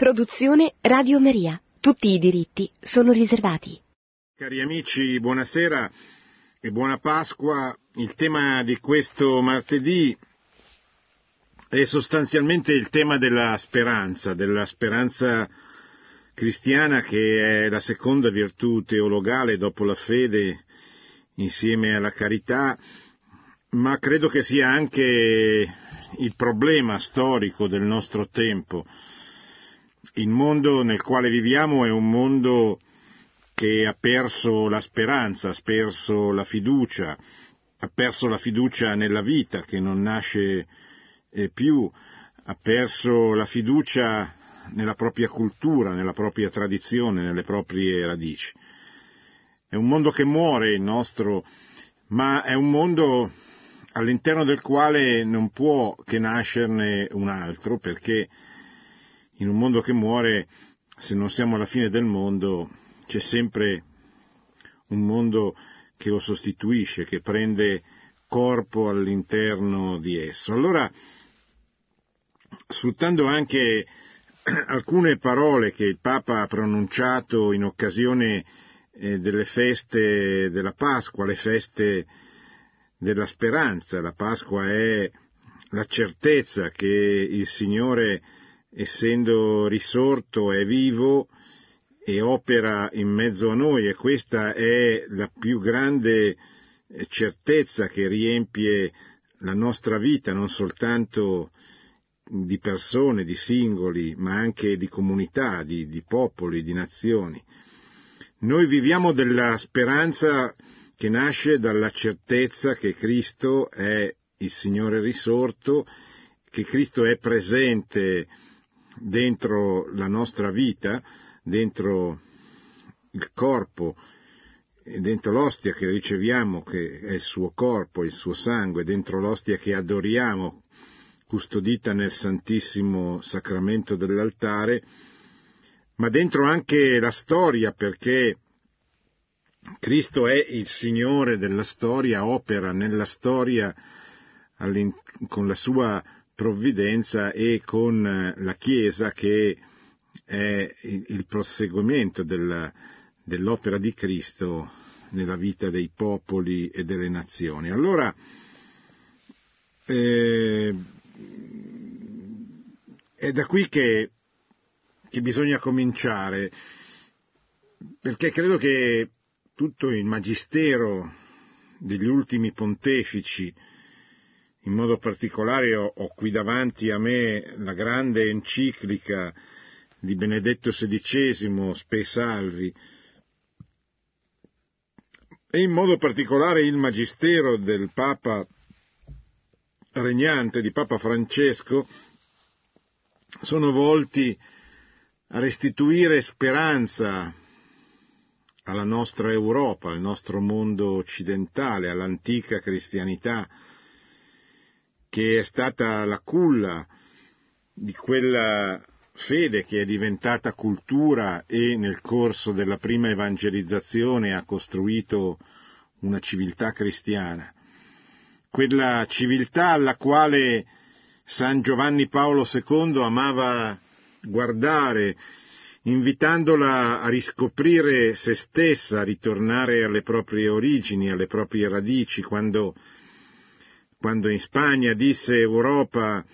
Produzione Radio Maria. Tutti i diritti sono riservati. Cari amici, buonasera e buona Pasqua. Il tema di questo martedì è sostanzialmente il tema della speranza, della speranza cristiana che è la seconda virtù teologale dopo la fede insieme alla carità, ma credo che sia anche il problema storico del nostro tempo il mondo nel quale viviamo è un mondo che ha perso la speranza, ha perso la fiducia, ha perso la fiducia nella vita che non nasce eh, più, ha perso la fiducia nella propria cultura, nella propria tradizione, nelle proprie radici. È un mondo che muore il nostro, ma è un mondo all'interno del quale non può che nascerne un altro, perché in un mondo che muore, se non siamo alla fine del mondo, c'è sempre un mondo che lo sostituisce, che prende corpo all'interno di esso. Allora, sfruttando anche alcune parole che il Papa ha pronunciato in occasione eh, delle feste della Pasqua, le feste della speranza, la Pasqua è la certezza che il Signore essendo risorto, è vivo e opera in mezzo a noi e questa è la più grande eh, certezza che riempie la nostra vita, non soltanto di persone, di singoli, ma anche di comunità, di, di popoli, di nazioni. Noi viviamo della speranza che nasce dalla certezza che Cristo è il Signore risorto, che Cristo è presente dentro la nostra vita, dentro il corpo, dentro l'ostia che riceviamo, che è il suo corpo, il suo sangue, dentro l'ostia che adoriamo, custodita nel Santissimo Sacramento dell'altare, ma dentro anche la storia, perché Cristo è il Signore della storia, opera nella storia con la sua provvidenza e con eh, la Chiesa che è il proseguimento della, dell'opera di Cristo nella vita dei popoli e delle nazioni. Allora, eh, è da qui che, che bisogna cominciare, perché credo che tutto il magistero degli ultimi pontefici in modo particolare ho, ho, qui davanti a me la grande enciclica di Benedetto XVI, Spe Salvi, e in modo particolare il magistero del Papa regnante, di Papa Francesco, sono volti a restituire speranza alla nostra Europa, al nostro mondo occidentale, all'antica cristianità, che è stata la culla di quella fede che è diventata cultura e nel corso della prima evangelizzazione ha costruito una civiltà cristiana. Quella civiltà alla quale San Giovanni Paolo II amava guardare, invitandola a riscoprire se stessa, a ritornare alle proprie origini, alle proprie radici, quando quando in Spagna disse Europa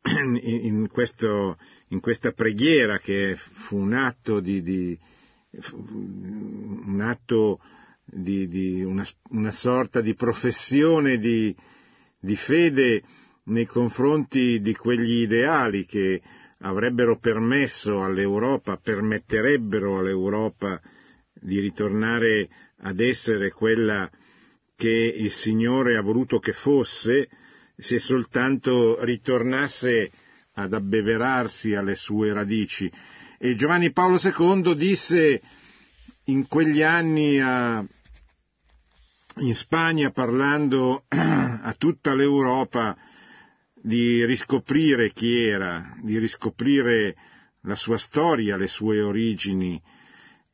in, questo, in questa preghiera che fu un atto di, di un atto di, di una, una, sorta di professione di, di fede nei confronti di quegli ideali che avrebbero permesso all'Europa, permetterebbero all'Europa di ritornare ad essere quella che il Signore ha voluto che fosse se soltanto ritornasse ad abbeverarsi alle sue radici. E Giovanni Paolo II disse in quegli anni a, in Spagna parlando a tutta l'Europa di riscoprire chi era, di riscoprire la sua storia, le sue origini,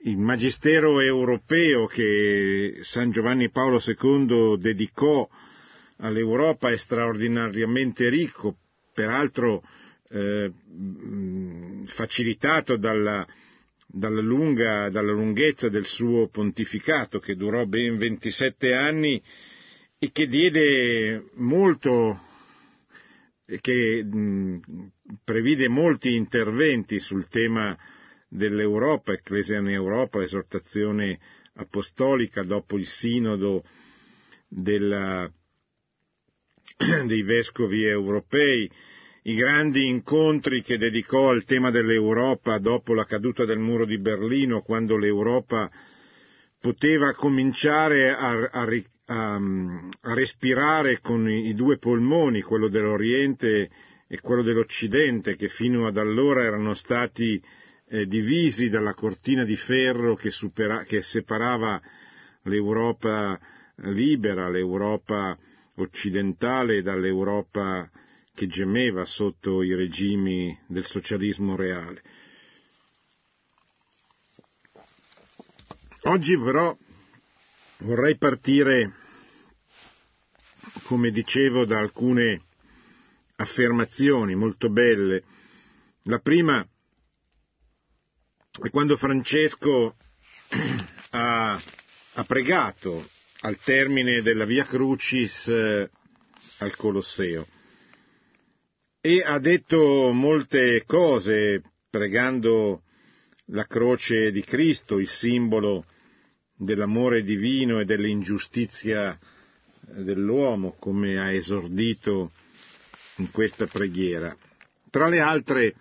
il magistero europeo che San Giovanni Paolo II dedicò all'Europa è straordinariamente ricco, peraltro eh, facilitato dalla, dalla, lunga, dalla lunghezza del suo pontificato, che durò ben 27 anni e che diede molto, che previde molti interventi sul tema dell'Europa, Ecclesia in Europa, esortazione apostolica dopo il sinodo della, dei vescovi europei, i grandi incontri che dedicò al tema dell'Europa dopo la caduta del muro di Berlino, quando l'Europa poteva cominciare a, a, a, a respirare con i, i due polmoni, quello dell'Oriente e quello dell'Occidente, che fino ad allora erano stati eh, divisi dalla cortina di ferro che, supera, che separava l'Europa libera, l'Europa occidentale dall'Europa che gemeva sotto i regimi del socialismo reale. Oggi però vorrei partire, come dicevo, da alcune affermazioni molto belle. La prima è quando Francesco ha, ha pregato al termine della Via Crucis eh, al Colosseo e ha detto molte cose pregando la croce di Cristo, il simbolo dell'amore divino e dell'ingiustizia dell'uomo, come ha esordito in questa preghiera. Tra le altre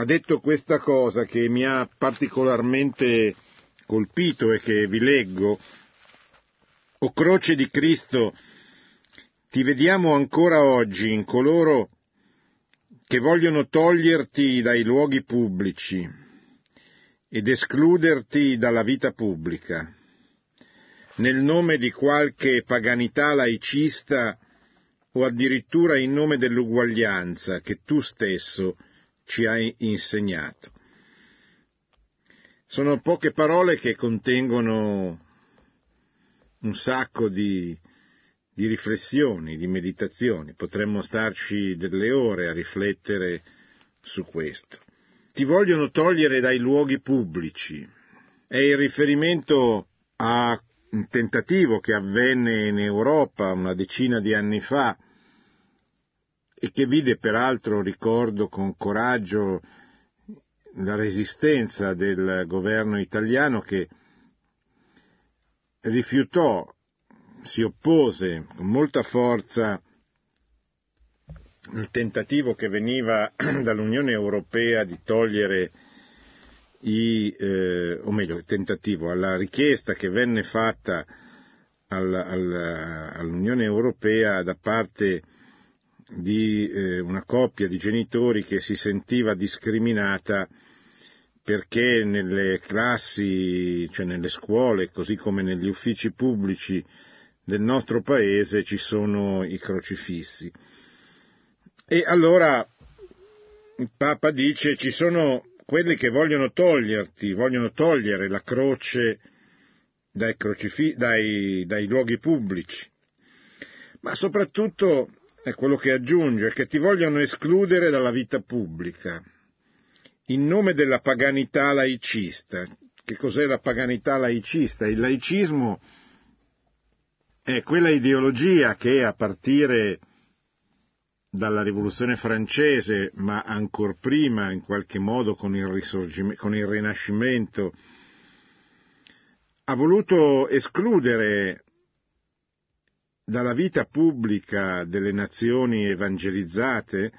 ha detto questa cosa che mi ha particolarmente colpito e che vi leggo. O croce di Cristo, ti vediamo ancora oggi in coloro che vogliono toglierti dai luoghi pubblici ed escluderti dalla vita pubblica, nel nome di qualche paganità laicista o addirittura in nome dell'uguaglianza che tu stesso ci hai insegnato. Sono poche parole che contengono un sacco di, di riflessioni, di meditazioni. Potremmo starci delle ore a riflettere su questo. Ti vogliono togliere dai luoghi pubblici. È il riferimento a un tentativo che avvenne in Europa una decina di anni fa e che vide peraltro, ricordo con coraggio, la resistenza del governo italiano che rifiutò, si oppose con molta forza il tentativo che veniva dall'Unione Europea di togliere i, eh, o meglio, il tentativo, alla richiesta che venne fatta all'Unione Europea da parte di eh, una coppia di genitori che si sentiva discriminata perché nelle classi, cioè nelle scuole, così come negli uffici pubblici del nostro paese ci sono i crocifissi. E allora il Papa dice ci sono quelli che vogliono toglierti, vogliono togliere la croce dai, crocifi- dai, dai luoghi pubblici, ma soprattutto è quello che aggiunge, che ti vogliono escludere dalla vita pubblica, in nome della paganità laicista. Che cos'è la paganità laicista? Il laicismo è quella ideologia che a partire dalla rivoluzione francese, ma ancor prima in qualche modo con il, con il rinascimento, ha voluto escludere dalla vita pubblica delle nazioni evangelizzate,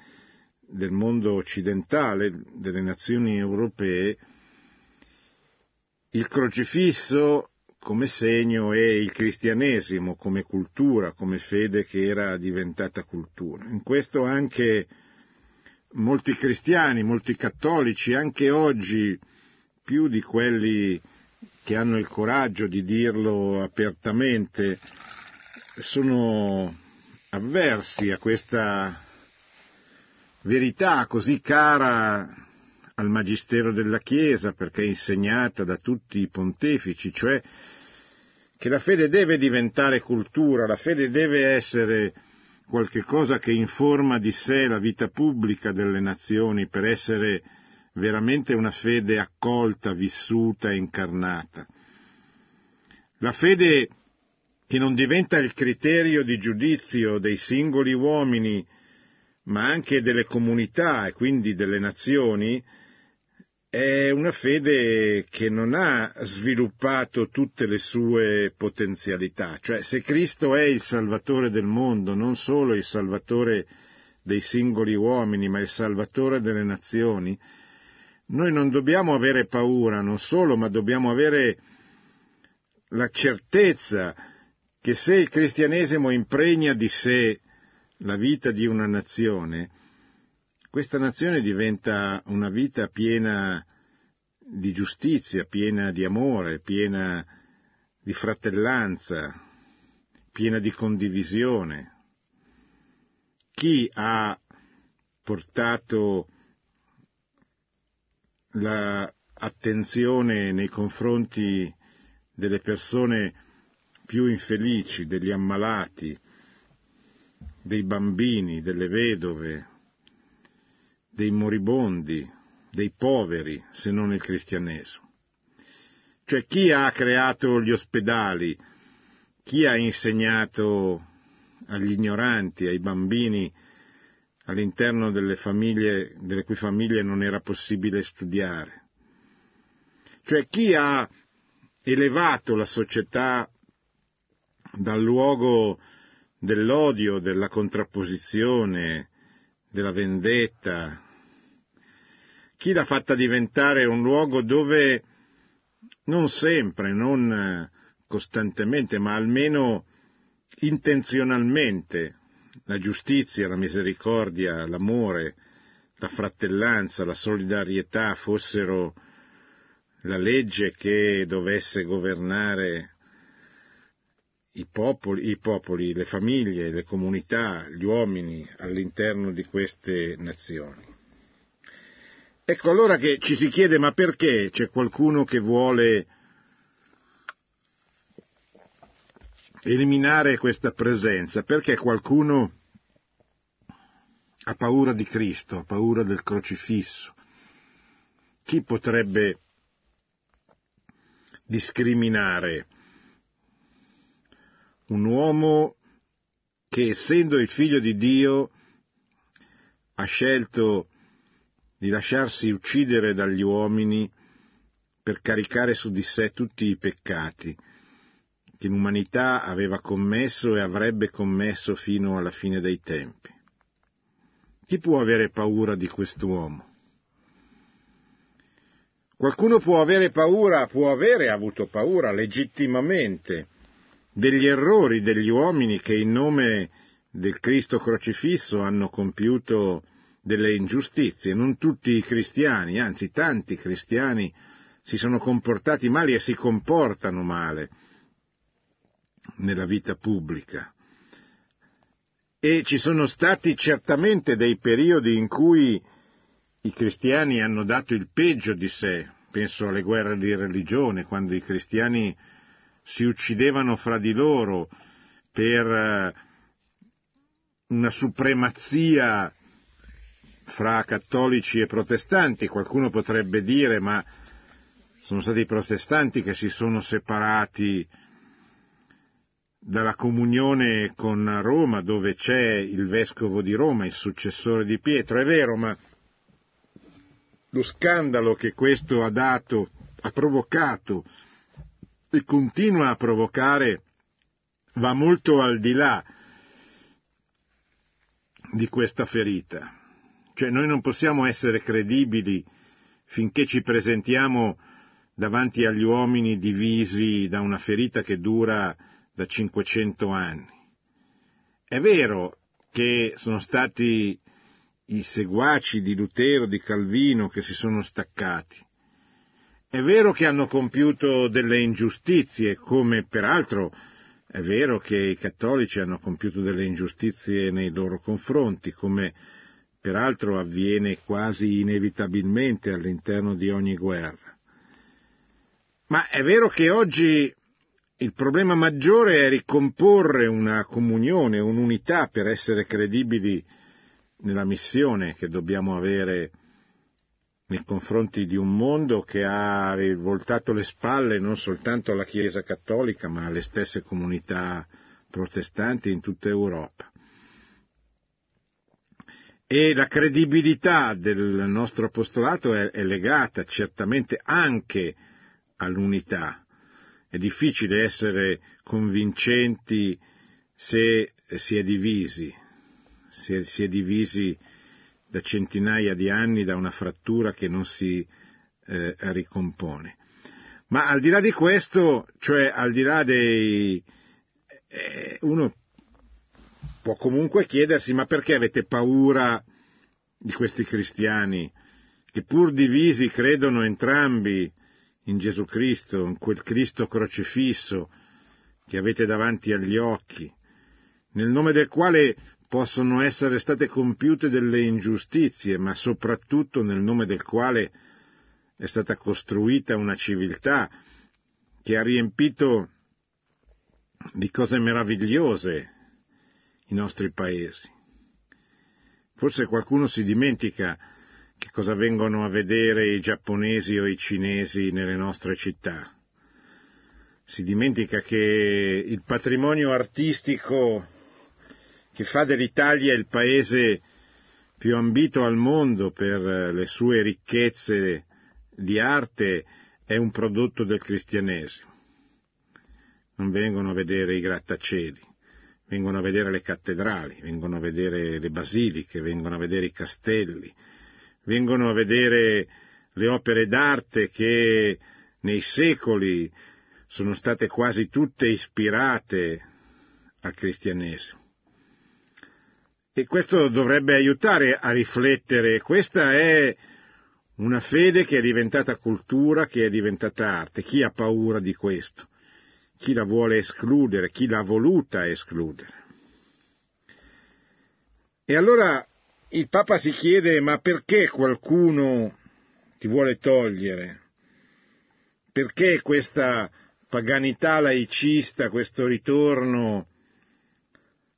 del mondo occidentale, delle nazioni europee, il crocifisso come segno e il cristianesimo come cultura, come fede che era diventata cultura. In questo anche molti cristiani, molti cattolici, anche oggi più di quelli che hanno il coraggio di dirlo apertamente, sono avversi a questa verità così cara al Magistero della Chiesa perché insegnata da tutti i pontefici, cioè che la fede deve diventare cultura, la fede deve essere qualche cosa che informa di sé la vita pubblica delle nazioni per essere veramente una fede accolta, vissuta e incarnata. La fede che non diventa il criterio di giudizio dei singoli uomini, ma anche delle comunità e quindi delle nazioni, è una fede che non ha sviluppato tutte le sue potenzialità. Cioè, se Cristo è il Salvatore del mondo, non solo il Salvatore dei singoli uomini, ma il Salvatore delle nazioni, noi non dobbiamo avere paura, non solo, ma dobbiamo avere la certezza che se il cristianesimo impregna di sé la vita di una nazione, questa nazione diventa una vita piena di giustizia, piena di amore, piena di fratellanza, piena di condivisione. Chi ha portato l'attenzione nei confronti delle persone più infelici, degli ammalati, dei bambini, delle vedove, dei moribondi, dei poveri, se non il cristianesimo. Cioè chi ha creato gli ospedali, chi ha insegnato agli ignoranti, ai bambini, all'interno delle famiglie, delle cui famiglie non era possibile studiare. Cioè chi ha elevato la società dal luogo dell'odio, della contrapposizione, della vendetta? Chi l'ha fatta diventare un luogo dove non sempre, non costantemente, ma almeno intenzionalmente la giustizia, la misericordia, l'amore, la fratellanza, la solidarietà fossero la legge che dovesse governare i popoli, i popoli, le famiglie, le comunità, gli uomini all'interno di queste nazioni. Ecco allora che ci si chiede ma perché c'è qualcuno che vuole eliminare questa presenza? Perché qualcuno ha paura di Cristo, ha paura del crocifisso? Chi potrebbe discriminare un uomo che essendo il figlio di Dio ha scelto di lasciarsi uccidere dagli uomini per caricare su di sé tutti i peccati che l'umanità aveva commesso e avrebbe commesso fino alla fine dei tempi. Chi può avere paura di quest'uomo? Qualcuno può avere paura, può avere avuto paura legittimamente degli errori degli uomini che in nome del Cristo crocifisso hanno compiuto delle ingiustizie. Non tutti i cristiani, anzi tanti cristiani si sono comportati male e si comportano male nella vita pubblica. E ci sono stati certamente dei periodi in cui i cristiani hanno dato il peggio di sé, penso alle guerre di religione, quando i cristiani si uccidevano fra di loro per eh, una supremazia fra cattolici e protestanti. Qualcuno potrebbe dire ma sono stati i protestanti che si sono separati dalla comunione con Roma dove c'è il vescovo di Roma, il successore di Pietro. È vero, ma lo scandalo che questo ha dato, ha provocato continua a provocare va molto al di là di questa ferita. Cioè noi non possiamo essere credibili finché ci presentiamo davanti agli uomini divisi da una ferita che dura da 500 anni. È vero che sono stati i seguaci di Lutero, di Calvino che si sono staccati, è vero che hanno compiuto delle ingiustizie, come peraltro è vero che i cattolici hanno compiuto delle ingiustizie nei loro confronti, come peraltro avviene quasi inevitabilmente all'interno di ogni guerra. Ma è vero che oggi il problema maggiore è ricomporre una comunione, un'unità per essere credibili nella missione che dobbiamo avere nei confronti di un mondo che ha rivoltato le spalle non soltanto alla Chiesa cattolica, ma alle stesse comunità protestanti in tutta Europa. E la credibilità del nostro apostolato è, è legata certamente anche all'unità. È difficile essere convincenti se si è divisi, se si è divisi da centinaia di anni da una frattura che non si eh, ricompone. Ma al di là di questo, cioè al di là dei... Eh, uno può comunque chiedersi ma perché avete paura di questi cristiani che pur divisi credono entrambi in Gesù Cristo, in quel Cristo crocifisso che avete davanti agli occhi, nel nome del quale possono essere state compiute delle ingiustizie, ma soprattutto nel nome del quale è stata costruita una civiltà che ha riempito di cose meravigliose i nostri paesi. Forse qualcuno si dimentica che cosa vengono a vedere i giapponesi o i cinesi nelle nostre città. Si dimentica che il patrimonio artistico che fa dell'Italia il paese più ambito al mondo per le sue ricchezze di arte è un prodotto del cristianesimo. Non vengono a vedere i grattacieli, vengono a vedere le cattedrali, vengono a vedere le basiliche, vengono a vedere i castelli, vengono a vedere le opere d'arte che nei secoli sono state quasi tutte ispirate al cristianesimo. E questo dovrebbe aiutare a riflettere, questa è una fede che è diventata cultura, che è diventata arte. Chi ha paura di questo? Chi la vuole escludere? Chi l'ha voluta escludere? E allora il Papa si chiede ma perché qualcuno ti vuole togliere? Perché questa paganità laicista, questo ritorno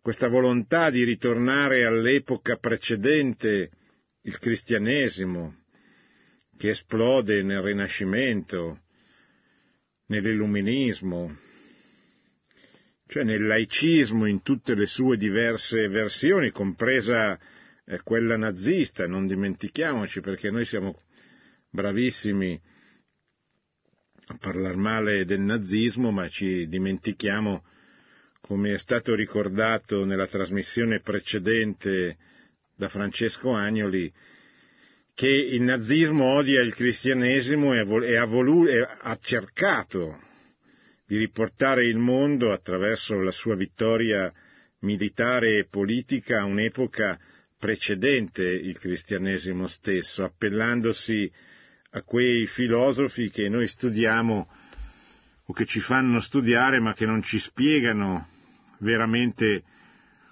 questa volontà di ritornare all'epoca precedente il cristianesimo, che esplode nel Rinascimento, nell'illuminismo, cioè nel laicismo in tutte le sue diverse versioni, compresa eh, quella nazista, non dimentichiamoci perché noi siamo bravissimi a parlare male del nazismo, ma ci dimentichiamo come è stato ricordato nella trasmissione precedente da Francesco Agnoli, che il nazismo odia il cristianesimo e ha, voluto, e ha cercato di riportare il mondo attraverso la sua vittoria militare e politica a un'epoca precedente il cristianesimo stesso, appellandosi a quei filosofi che noi studiamo o che ci fanno studiare ma che non ci spiegano veramente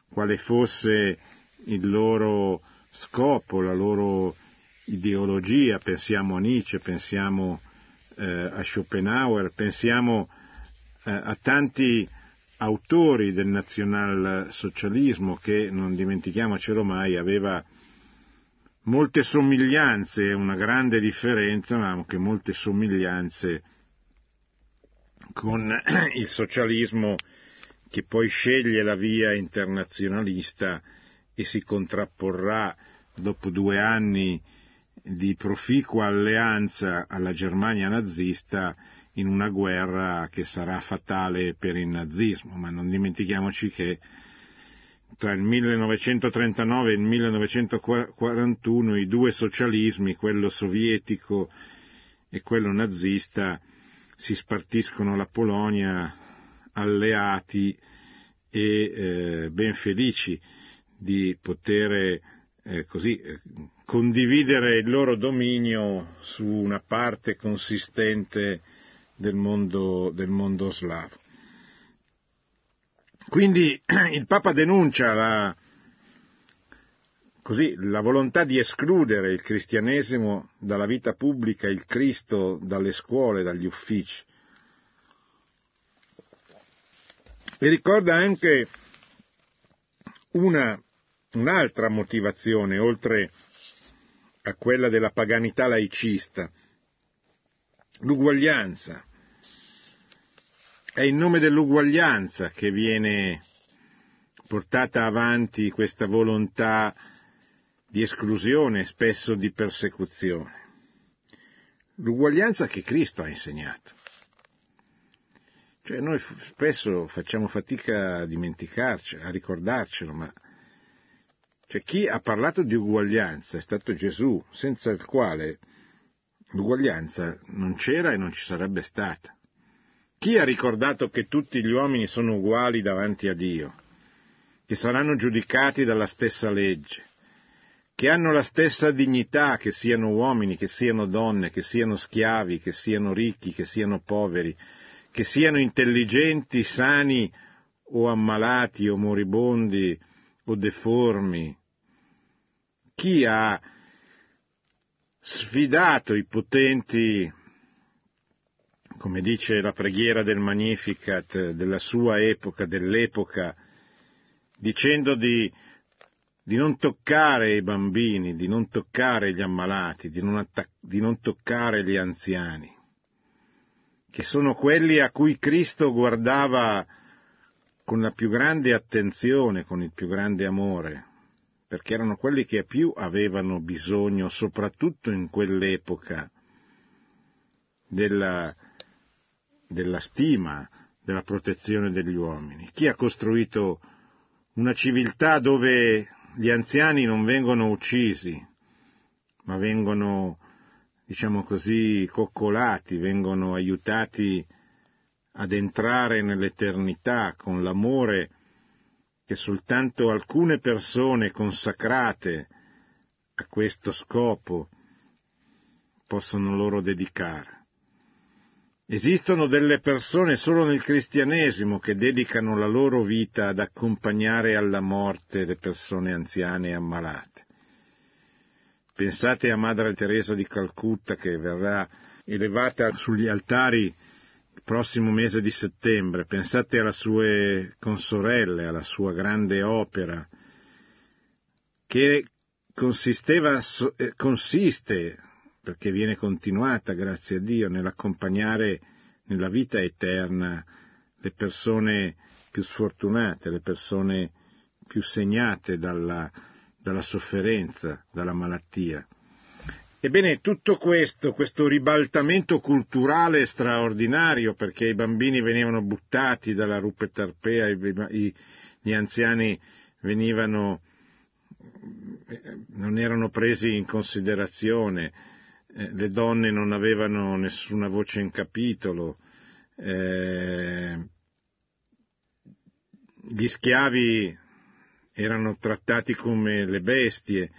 quale fosse il loro scopo, la loro ideologia, pensiamo a Nietzsche, pensiamo eh, a Schopenhauer, pensiamo eh, a tanti autori del nazionalsocialismo che, non dimentichiamocelo mai, aveva molte somiglianze, una grande differenza, ma anche molte somiglianze con il socialismo che poi sceglie la via internazionalista e si contrapporrà dopo due anni di proficua alleanza alla Germania nazista in una guerra che sarà fatale per il nazismo, ma non dimentichiamoci che tra il 1939 e il 1941 i due socialismi, quello sovietico e quello nazista, si spartiscono la Polonia alleati e eh, ben felici di poter eh, così, eh, condividere il loro dominio su una parte consistente del mondo, del mondo slavo. Quindi il Papa denuncia la, così, la volontà di escludere il cristianesimo dalla vita pubblica, il Cristo dalle scuole, dagli uffici. E ricorda anche una, un'altra motivazione, oltre a quella della paganità laicista. L'uguaglianza. È in nome dell'uguaglianza che viene portata avanti questa volontà di esclusione, spesso di persecuzione. L'uguaglianza che Cristo ha insegnato. Cioè noi spesso facciamo fatica a dimenticarci, a ricordarcelo, ma cioè, chi ha parlato di uguaglianza è stato Gesù, senza il quale l'uguaglianza non c'era e non ci sarebbe stata. Chi ha ricordato che tutti gli uomini sono uguali davanti a Dio, che saranno giudicati dalla stessa legge, che hanno la stessa dignità, che siano uomini, che siano donne, che siano schiavi, che siano ricchi, che siano poveri, che siano intelligenti, sani o ammalati o moribondi o deformi, chi ha sfidato i potenti, come dice la preghiera del Magnificat della sua epoca, dell'epoca, dicendo di, di non toccare i bambini, di non toccare gli ammalati, di non, attac- di non toccare gli anziani, che sono quelli a cui Cristo guardava con la più grande attenzione, con il più grande amore perché erano quelli che più avevano bisogno, soprattutto in quell'epoca, della, della stima, della protezione degli uomini. Chi ha costruito una civiltà dove gli anziani non vengono uccisi, ma vengono, diciamo così, coccolati, vengono aiutati ad entrare nell'eternità con l'amore che soltanto alcune persone consacrate a questo scopo possono loro dedicare. Esistono delle persone solo nel cristianesimo che dedicano la loro vita ad accompagnare alla morte le persone anziane e ammalate. Pensate a Madre Teresa di Calcutta che verrà elevata sugli altari il prossimo mese di settembre. Pensate alle sue consorelle, alla sua grande opera, che eh, consiste, perché viene continuata, grazie a Dio, nell'accompagnare nella vita eterna le persone più sfortunate, le persone più segnate dalla, dalla sofferenza, dalla malattia. Ebbene, tutto questo, questo ribaltamento culturale straordinario, perché i bambini venivano buttati dalla rupe tarpea, gli anziani venivano, non erano presi in considerazione, eh, le donne non avevano nessuna voce in capitolo, eh, gli schiavi erano trattati come le bestie,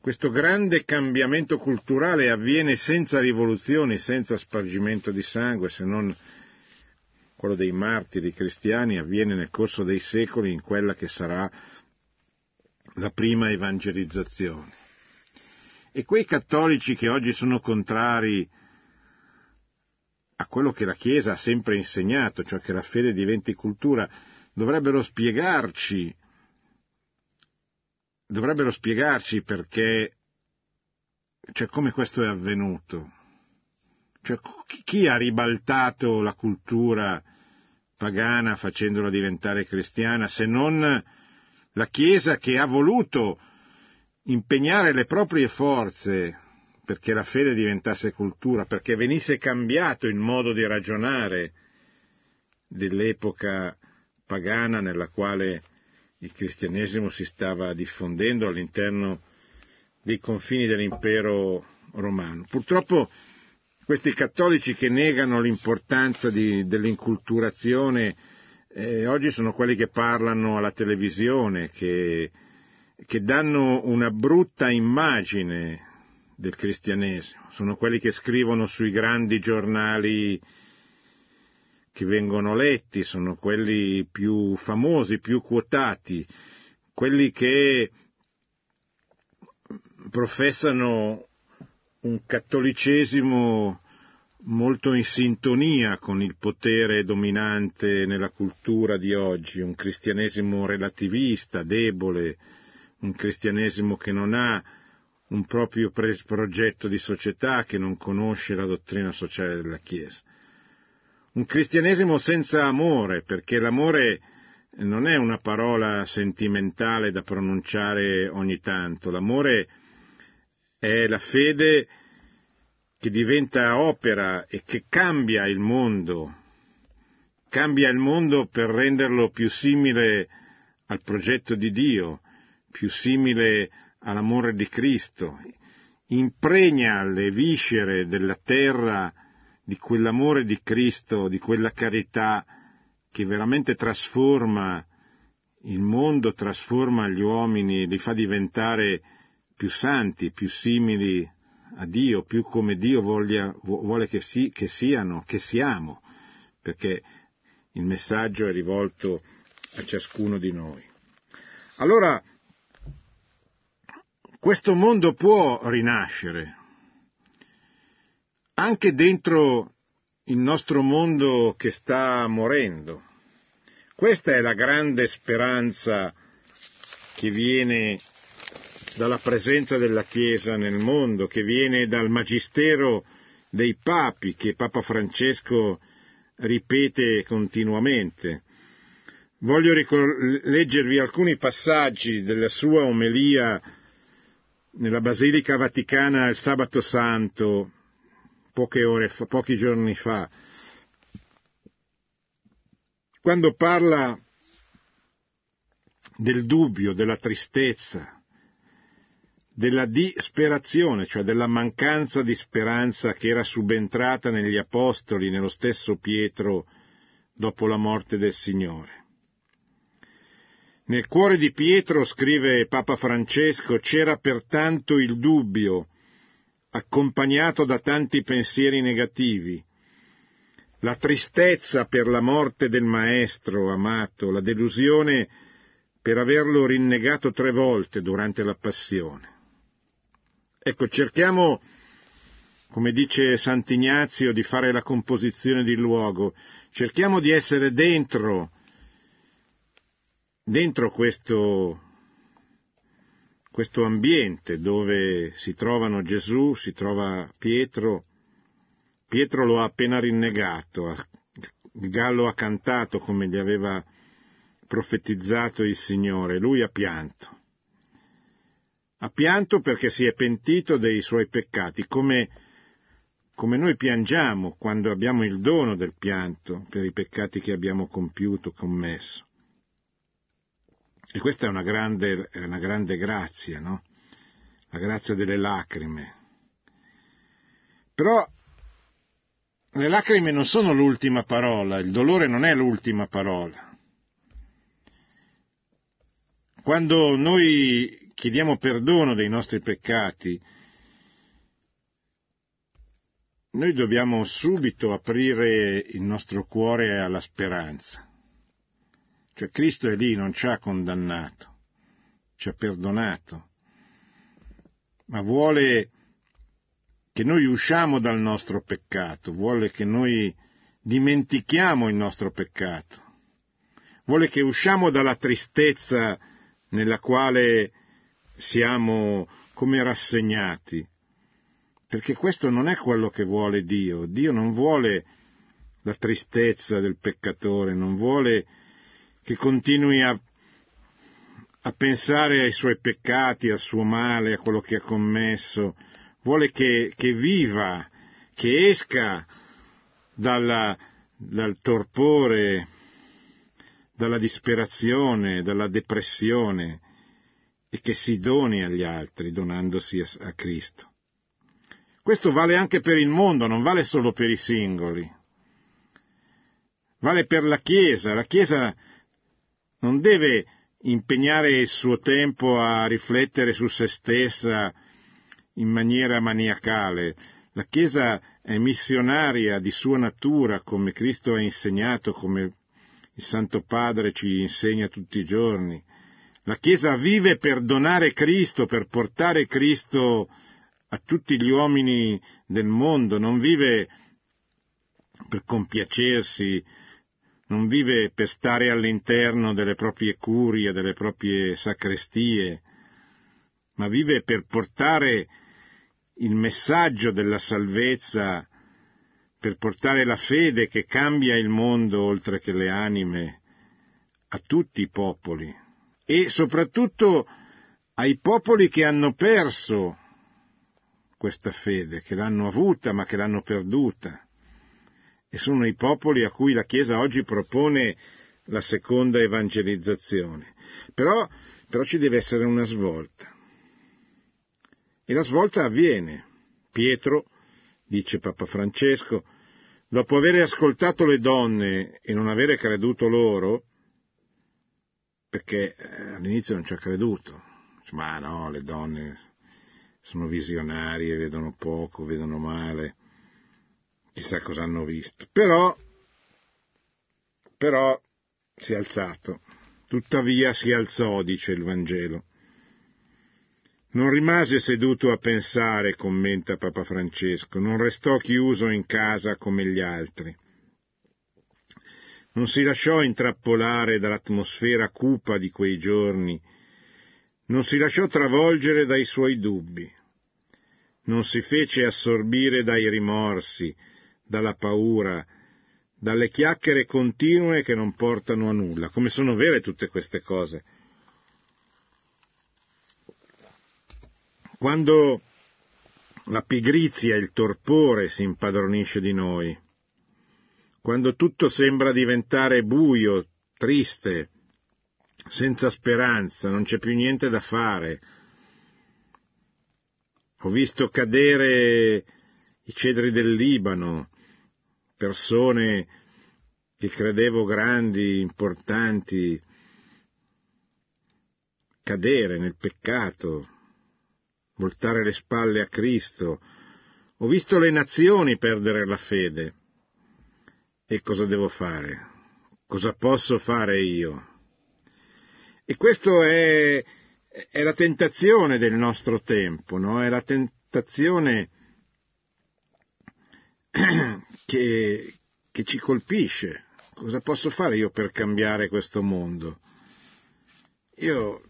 questo grande cambiamento culturale avviene senza rivoluzioni, senza spargimento di sangue, se non quello dei martiri cristiani, avviene nel corso dei secoli in quella che sarà la prima evangelizzazione. E quei cattolici che oggi sono contrari a quello che la Chiesa ha sempre insegnato, cioè che la fede diventi cultura, dovrebbero spiegarci dovrebbero spiegarci perché, cioè come questo è avvenuto. Cioè, chi ha ribaltato la cultura pagana facendola diventare cristiana se non la Chiesa che ha voluto impegnare le proprie forze perché la fede diventasse cultura, perché venisse cambiato il modo di ragionare dell'epoca pagana nella quale il cristianesimo si stava diffondendo all'interno dei confini dell'impero romano. Purtroppo questi cattolici che negano l'importanza di, dell'inculturazione eh, oggi sono quelli che parlano alla televisione, che, che danno una brutta immagine del cristianesimo, sono quelli che scrivono sui grandi giornali che vengono letti, sono quelli più famosi, più quotati, quelli che professano un cattolicesimo molto in sintonia con il potere dominante nella cultura di oggi, un cristianesimo relativista, debole, un cristianesimo che non ha un proprio progetto di società, che non conosce la dottrina sociale della Chiesa. Un cristianesimo senza amore, perché l'amore non è una parola sentimentale da pronunciare ogni tanto, l'amore è la fede che diventa opera e che cambia il mondo, cambia il mondo per renderlo più simile al progetto di Dio, più simile all'amore di Cristo, impregna le viscere della terra di quell'amore di Cristo, di quella carità che veramente trasforma il mondo, trasforma gli uomini, li fa diventare più santi, più simili a Dio, più come Dio voglia, vuole che, si, che siano, che siamo, perché il messaggio è rivolto a ciascuno di noi. Allora, questo mondo può rinascere, anche dentro il nostro mondo che sta morendo. Questa è la grande speranza che viene dalla presenza della Chiesa nel mondo, che viene dal magistero dei papi che Papa Francesco ripete continuamente. Voglio ricor- leggervi alcuni passaggi della sua omelia nella Basilica Vaticana il sabato santo, poche ore pochi giorni fa, quando parla del dubbio, della tristezza, della disperazione, cioè della mancanza di speranza che era subentrata negli apostoli, nello stesso Pietro, dopo la morte del Signore. Nel cuore di Pietro, scrive Papa Francesco, c'era pertanto il dubbio, accompagnato da tanti pensieri negativi, la tristezza per la morte del maestro amato, la delusione per averlo rinnegato tre volte durante la passione. Ecco, cerchiamo, come dice Sant'Ignazio, di fare la composizione di luogo, cerchiamo di essere dentro, dentro questo, questo ambiente dove si trovano Gesù, si trova Pietro, Pietro lo ha appena rinnegato, il gallo ha cantato come gli aveva profetizzato il Signore, lui ha pianto. Ha pianto perché si è pentito dei suoi peccati, come, come noi piangiamo quando abbiamo il dono del pianto per i peccati che abbiamo compiuto, commesso. E questa è una grande, una grande grazia, no? La grazia delle lacrime. Però le lacrime non sono l'ultima parola, il dolore non è l'ultima parola. Quando noi chiediamo perdono dei nostri peccati, noi dobbiamo subito aprire il nostro cuore alla speranza. Cioè Cristo è lì, non ci ha condannato, ci ha perdonato, ma vuole che noi usciamo dal nostro peccato, vuole che noi dimentichiamo il nostro peccato, vuole che usciamo dalla tristezza nella quale siamo come rassegnati, perché questo non è quello che vuole Dio. Dio non vuole la tristezza del peccatore, non vuole che continui a, a pensare ai suoi peccati, al suo male, a quello che ha commesso, vuole che, che viva, che esca dalla, dal torpore, dalla disperazione, dalla depressione, e che si doni agli altri donandosi a, a Cristo. Questo vale anche per il mondo, non vale solo per i singoli. Vale per la Chiesa. La Chiesa non deve impegnare il suo tempo a riflettere su se stessa in maniera maniacale. La Chiesa è missionaria di sua natura, come Cristo ha insegnato, come il Santo Padre ci insegna tutti i giorni. La Chiesa vive per donare Cristo, per portare Cristo a tutti gli uomini del mondo, non vive per compiacersi, non vive per stare all'interno delle proprie curie, delle proprie sacrestie, ma vive per portare il messaggio della salvezza, per portare la fede che cambia il mondo oltre che le anime a tutti i popoli e soprattutto ai popoli che hanno perso questa fede, che l'hanno avuta ma che l'hanno perduta. E sono i popoli a cui la Chiesa oggi propone la seconda evangelizzazione. Però, però ci deve essere una svolta. E la svolta avviene. Pietro, dice Papa Francesco, dopo aver ascoltato le donne e non avere creduto loro, perché eh, all'inizio non ci ha creduto, ma no, le donne sono visionarie, vedono poco, vedono male, chissà cosa hanno visto. Però, però si è alzato, tuttavia si alzò, dice il Vangelo. Non rimase seduto a pensare, commenta Papa Francesco, non restò chiuso in casa come gli altri. Non si lasciò intrappolare dall'atmosfera cupa di quei giorni, non si lasciò travolgere dai suoi dubbi, non si fece assorbire dai rimorsi, dalla paura, dalle chiacchiere continue che non portano a nulla, come sono vere tutte queste cose. Quando la pigrizia il torpore si impadronisce di noi, quando tutto sembra diventare buio, triste, senza speranza, non c'è più niente da fare. Ho visto cadere i cedri del Libano, persone che credevo grandi, importanti, cadere nel peccato, voltare le spalle a Cristo. Ho visto le nazioni perdere la fede. E cosa devo fare? Cosa posso fare io? E questo è, è la tentazione del nostro tempo, no? È la tentazione che, che ci colpisce. Cosa posso fare io per cambiare questo mondo? Io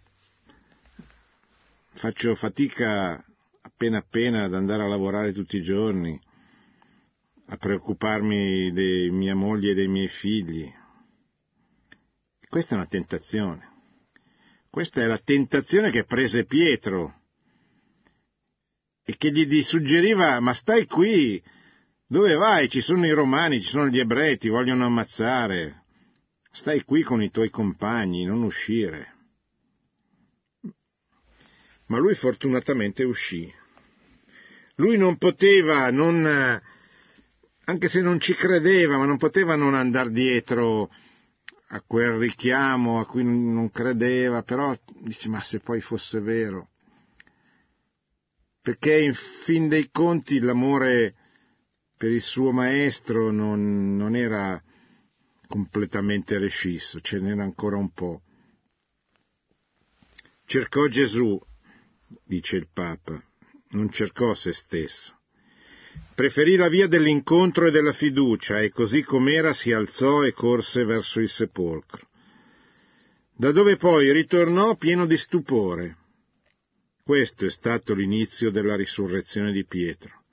faccio fatica appena appena ad andare a lavorare tutti i giorni, a preoccuparmi di mia moglie e dei miei figli. Questa è una tentazione. Questa è la tentazione che prese Pietro e che gli suggeriva ma stai qui, dove vai? Ci sono i romani, ci sono gli ebrei, ti vogliono ammazzare. Stai qui con i tuoi compagni, non uscire ma lui fortunatamente uscì. Lui non poteva non, anche se non ci credeva, ma non poteva non andare dietro a quel richiamo a cui non credeva, però dice, ma se poi fosse vero. Perché in fin dei conti l'amore per il suo maestro non, non era completamente rescisso, ce n'era ancora un po'. Cercò Gesù dice il Papa, non cercò se stesso. Preferì la via dell'incontro e della fiducia e così com'era si alzò e corse verso il sepolcro, da dove poi ritornò pieno di stupore. Questo è stato l'inizio della risurrezione di Pietro,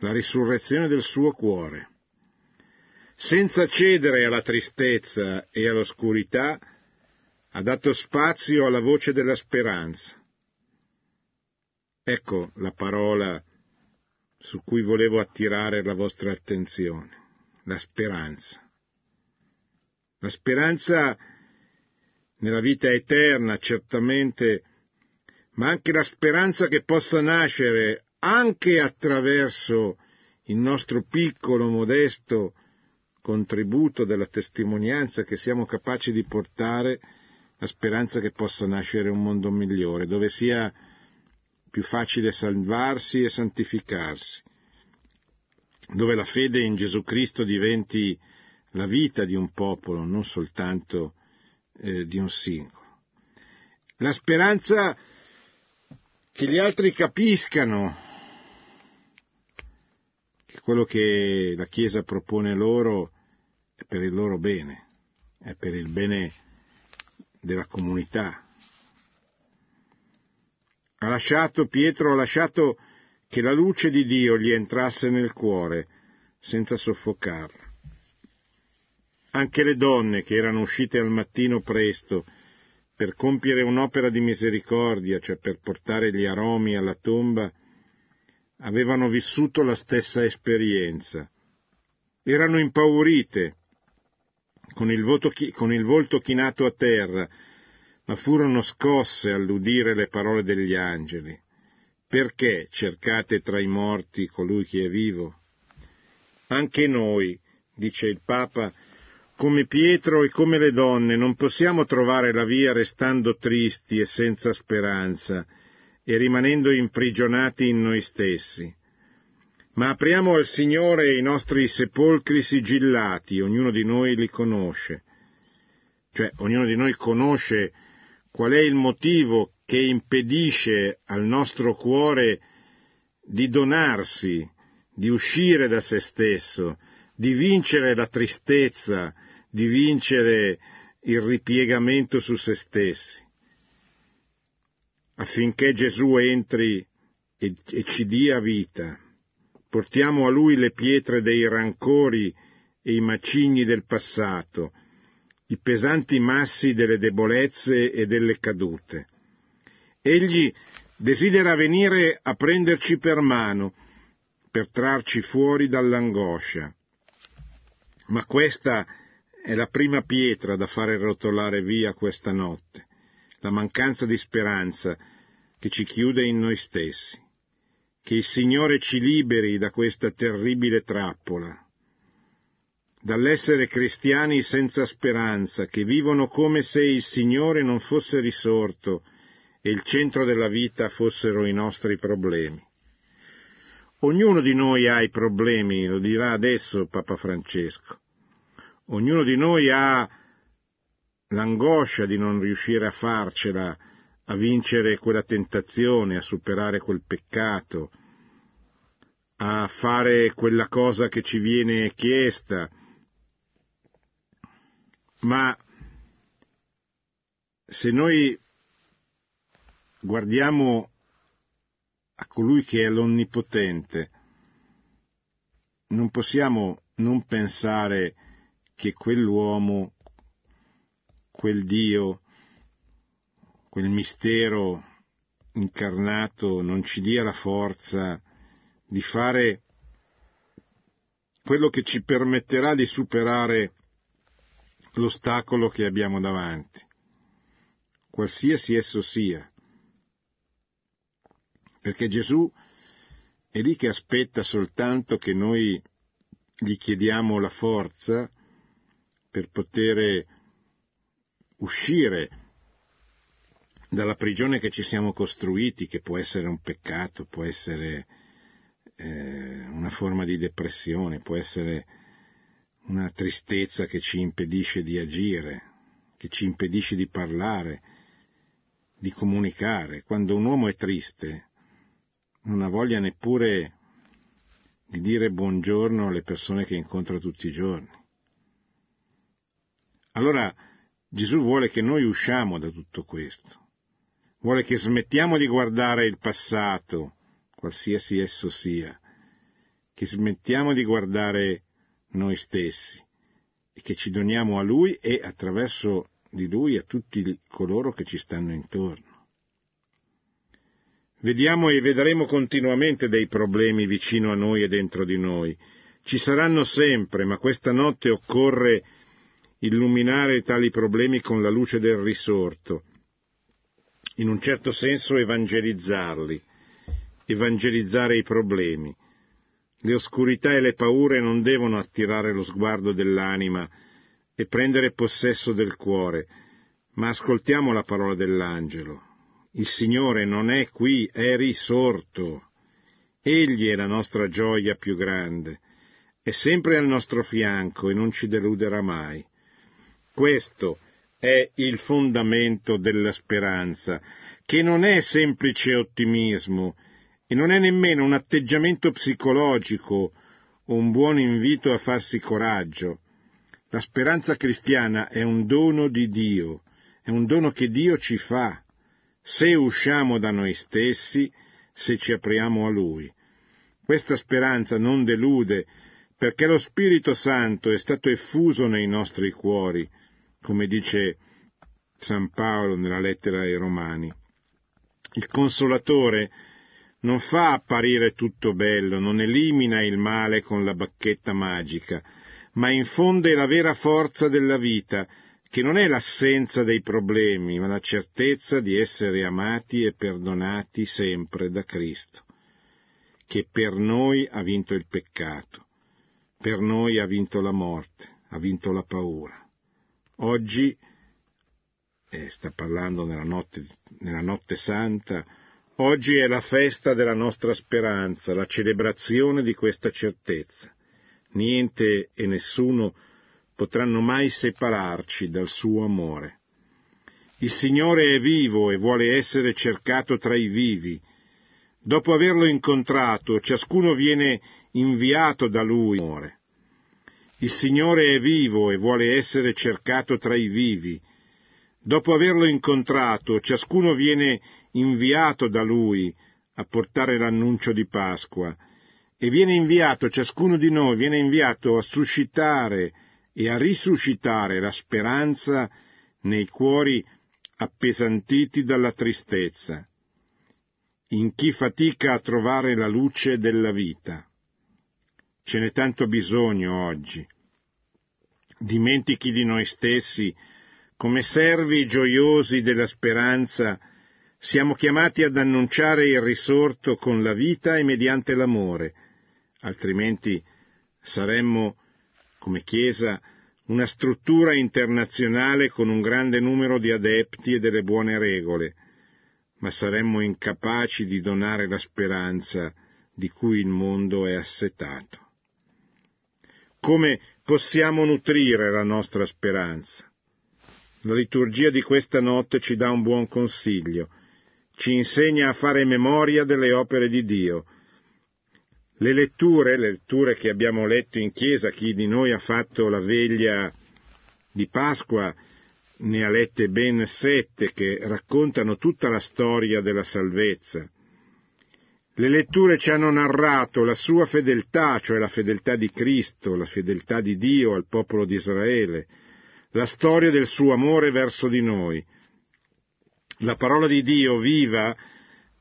la risurrezione del suo cuore. Senza cedere alla tristezza e all'oscurità, ha dato spazio alla voce della speranza Ecco la parola su cui volevo attirare la vostra attenzione, la speranza. La speranza nella vita eterna, certamente, ma anche la speranza che possa nascere anche attraverso il nostro piccolo, modesto contributo della testimonianza che siamo capaci di portare, la speranza che possa nascere un mondo migliore, dove sia più facile salvarsi e santificarsi, dove la fede in Gesù Cristo diventi la vita di un popolo, non soltanto eh, di un singolo. La speranza che gli altri capiscano quello che la Chiesa propone loro è per il loro bene, è per il bene della comunità, Ha lasciato, Pietro ha lasciato che la luce di Dio gli entrasse nel cuore, senza soffocarlo. Anche le donne che erano uscite al mattino presto per compiere un'opera di misericordia, cioè per portare gli aromi alla tomba, avevano vissuto la stessa esperienza. Erano impaurite, con il, voto, con il volto chinato a terra, ma furono scosse all'udire le parole degli angeli. Perché cercate tra i morti colui che è vivo? Anche noi, dice il Papa, come Pietro e come le donne non possiamo trovare la via restando tristi e senza speranza e rimanendo imprigionati in noi stessi. Ma apriamo al Signore i nostri sepolcri sigillati, ognuno di noi li conosce. Cioè, ognuno di noi conosce qual è il motivo che impedisce al nostro cuore di donarsi, di uscire da se stesso, di vincere la tristezza, di vincere il ripiegamento su se stessi, affinché Gesù entri e, e ci dia vita. Portiamo a Lui le pietre dei rancori e i macigni del passato, i pesanti massi delle debolezze e delle cadute. Egli desidera venire a prenderci per mano, per trarci fuori dall'angoscia. Ma questa è la prima pietra da fare rotolare via questa notte, la mancanza di speranza che ci chiude in noi stessi. Che il Signore ci liberi da questa terribile trappola, dall'essere cristiani senza speranza, che vivono come se il Signore non fosse risorto e il centro della vita fossero i nostri problemi. Ognuno di noi ha i problemi, lo dirà adesso Papa Francesco. Ognuno di noi ha l'angoscia di non riuscire a farcela, a vincere quella tentazione, a superare quel peccato, a fare quella cosa che ci viene chiesta. Ma se noi guardiamo a colui che è l'Onnipotente, non possiamo non pensare che quell'uomo, quel Dio, quel mistero incarnato non ci dia la forza di fare quello che ci permetterà di superare l'ostacolo che abbiamo davanti, qualsiasi esso sia. Perché Gesù è lì che aspetta soltanto che noi gli chiediamo la forza per poter uscire dalla prigione che ci siamo costruiti, che può essere un peccato, può essere eh, una forma di depressione, può essere una tristezza che ci impedisce di agire, che ci impedisce di parlare, di comunicare. Quando un uomo è triste, non ha voglia neppure di dire buongiorno alle persone che incontra tutti i giorni. Allora Gesù vuole che noi usciamo da tutto questo, vuole che smettiamo di guardare il passato, qualsiasi esso sia, che smettiamo di guardare noi stessi e che ci doniamo a Lui e attraverso di Lui a tutti coloro che ci stanno intorno. Vediamo e vedremo continuamente dei problemi vicino a noi e dentro di noi. Ci saranno sempre, ma questa notte occorre illuminare tali problemi con la luce del risorto, in un certo senso evangelizzarli, evangelizzare i problemi. Le oscurità e le paure non devono attirare lo sguardo dell'anima e prendere possesso del cuore, ma ascoltiamo la parola dell'angelo. Il Signore non è qui, è risorto. Egli è la nostra gioia più grande, è sempre al nostro fianco e non ci deluderà mai. Questo è il fondamento della speranza, che non è semplice ottimismo e non è nemmeno un atteggiamento psicologico o un buon invito a farsi coraggio. La speranza cristiana è un dono di Dio, è un dono che Dio ci fa, se usciamo da noi stessi, se ci apriamo a Lui. Questa speranza non delude perché lo Spirito Santo è stato effuso nei nostri cuori, come dice San Paolo nella lettera ai Romani. Il Consolatore non fa apparire tutto bello, non elimina il male con la bacchetta magica, ma infonde la vera forza della vita, che non è l'assenza dei problemi, ma la certezza di essere amati e perdonati sempre da Cristo, che per noi ha vinto il peccato, per noi ha vinto la morte, ha vinto la paura. Oggi, eh, sta parlando nella notte, nella notte santa, Oggi è la festa della nostra speranza, la celebrazione di questa certezza. Niente e nessuno potranno mai separarci dal suo amore. Il Signore è vivo e vuole essere cercato tra i vivi. Dopo averlo incontrato, ciascuno viene inviato da Lui. Il Signore è vivo e vuole essere cercato tra i vivi. Dopo averlo incontrato, ciascuno viene inviato da lui a portare l'annuncio di Pasqua e viene inviato, ciascuno di noi viene inviato a suscitare e a risuscitare la speranza nei cuori appesantiti dalla tristezza, in chi fatica a trovare la luce della vita. Ce n'è tanto bisogno oggi. Dimentichi di noi stessi come servi gioiosi della speranza siamo chiamati ad annunciare il risorto con la vita e mediante l'amore, altrimenti saremmo, come Chiesa, una struttura internazionale con un grande numero di adepti e delle buone regole, ma saremmo incapaci di donare la speranza di cui il mondo è assetato. Come possiamo nutrire la nostra speranza? La liturgia di questa notte ci dà un buon consiglio ci insegna a fare memoria delle opere di Dio. Le letture, le letture che abbiamo letto in chiesa, chi di noi ha fatto la veglia di Pasqua, ne ha lette ben sette che raccontano tutta la storia della salvezza. Le letture ci hanno narrato la sua fedeltà, cioè la fedeltà di Cristo, la fedeltà di Dio al popolo di Israele, la storia del suo amore verso di noi, la parola di Dio viva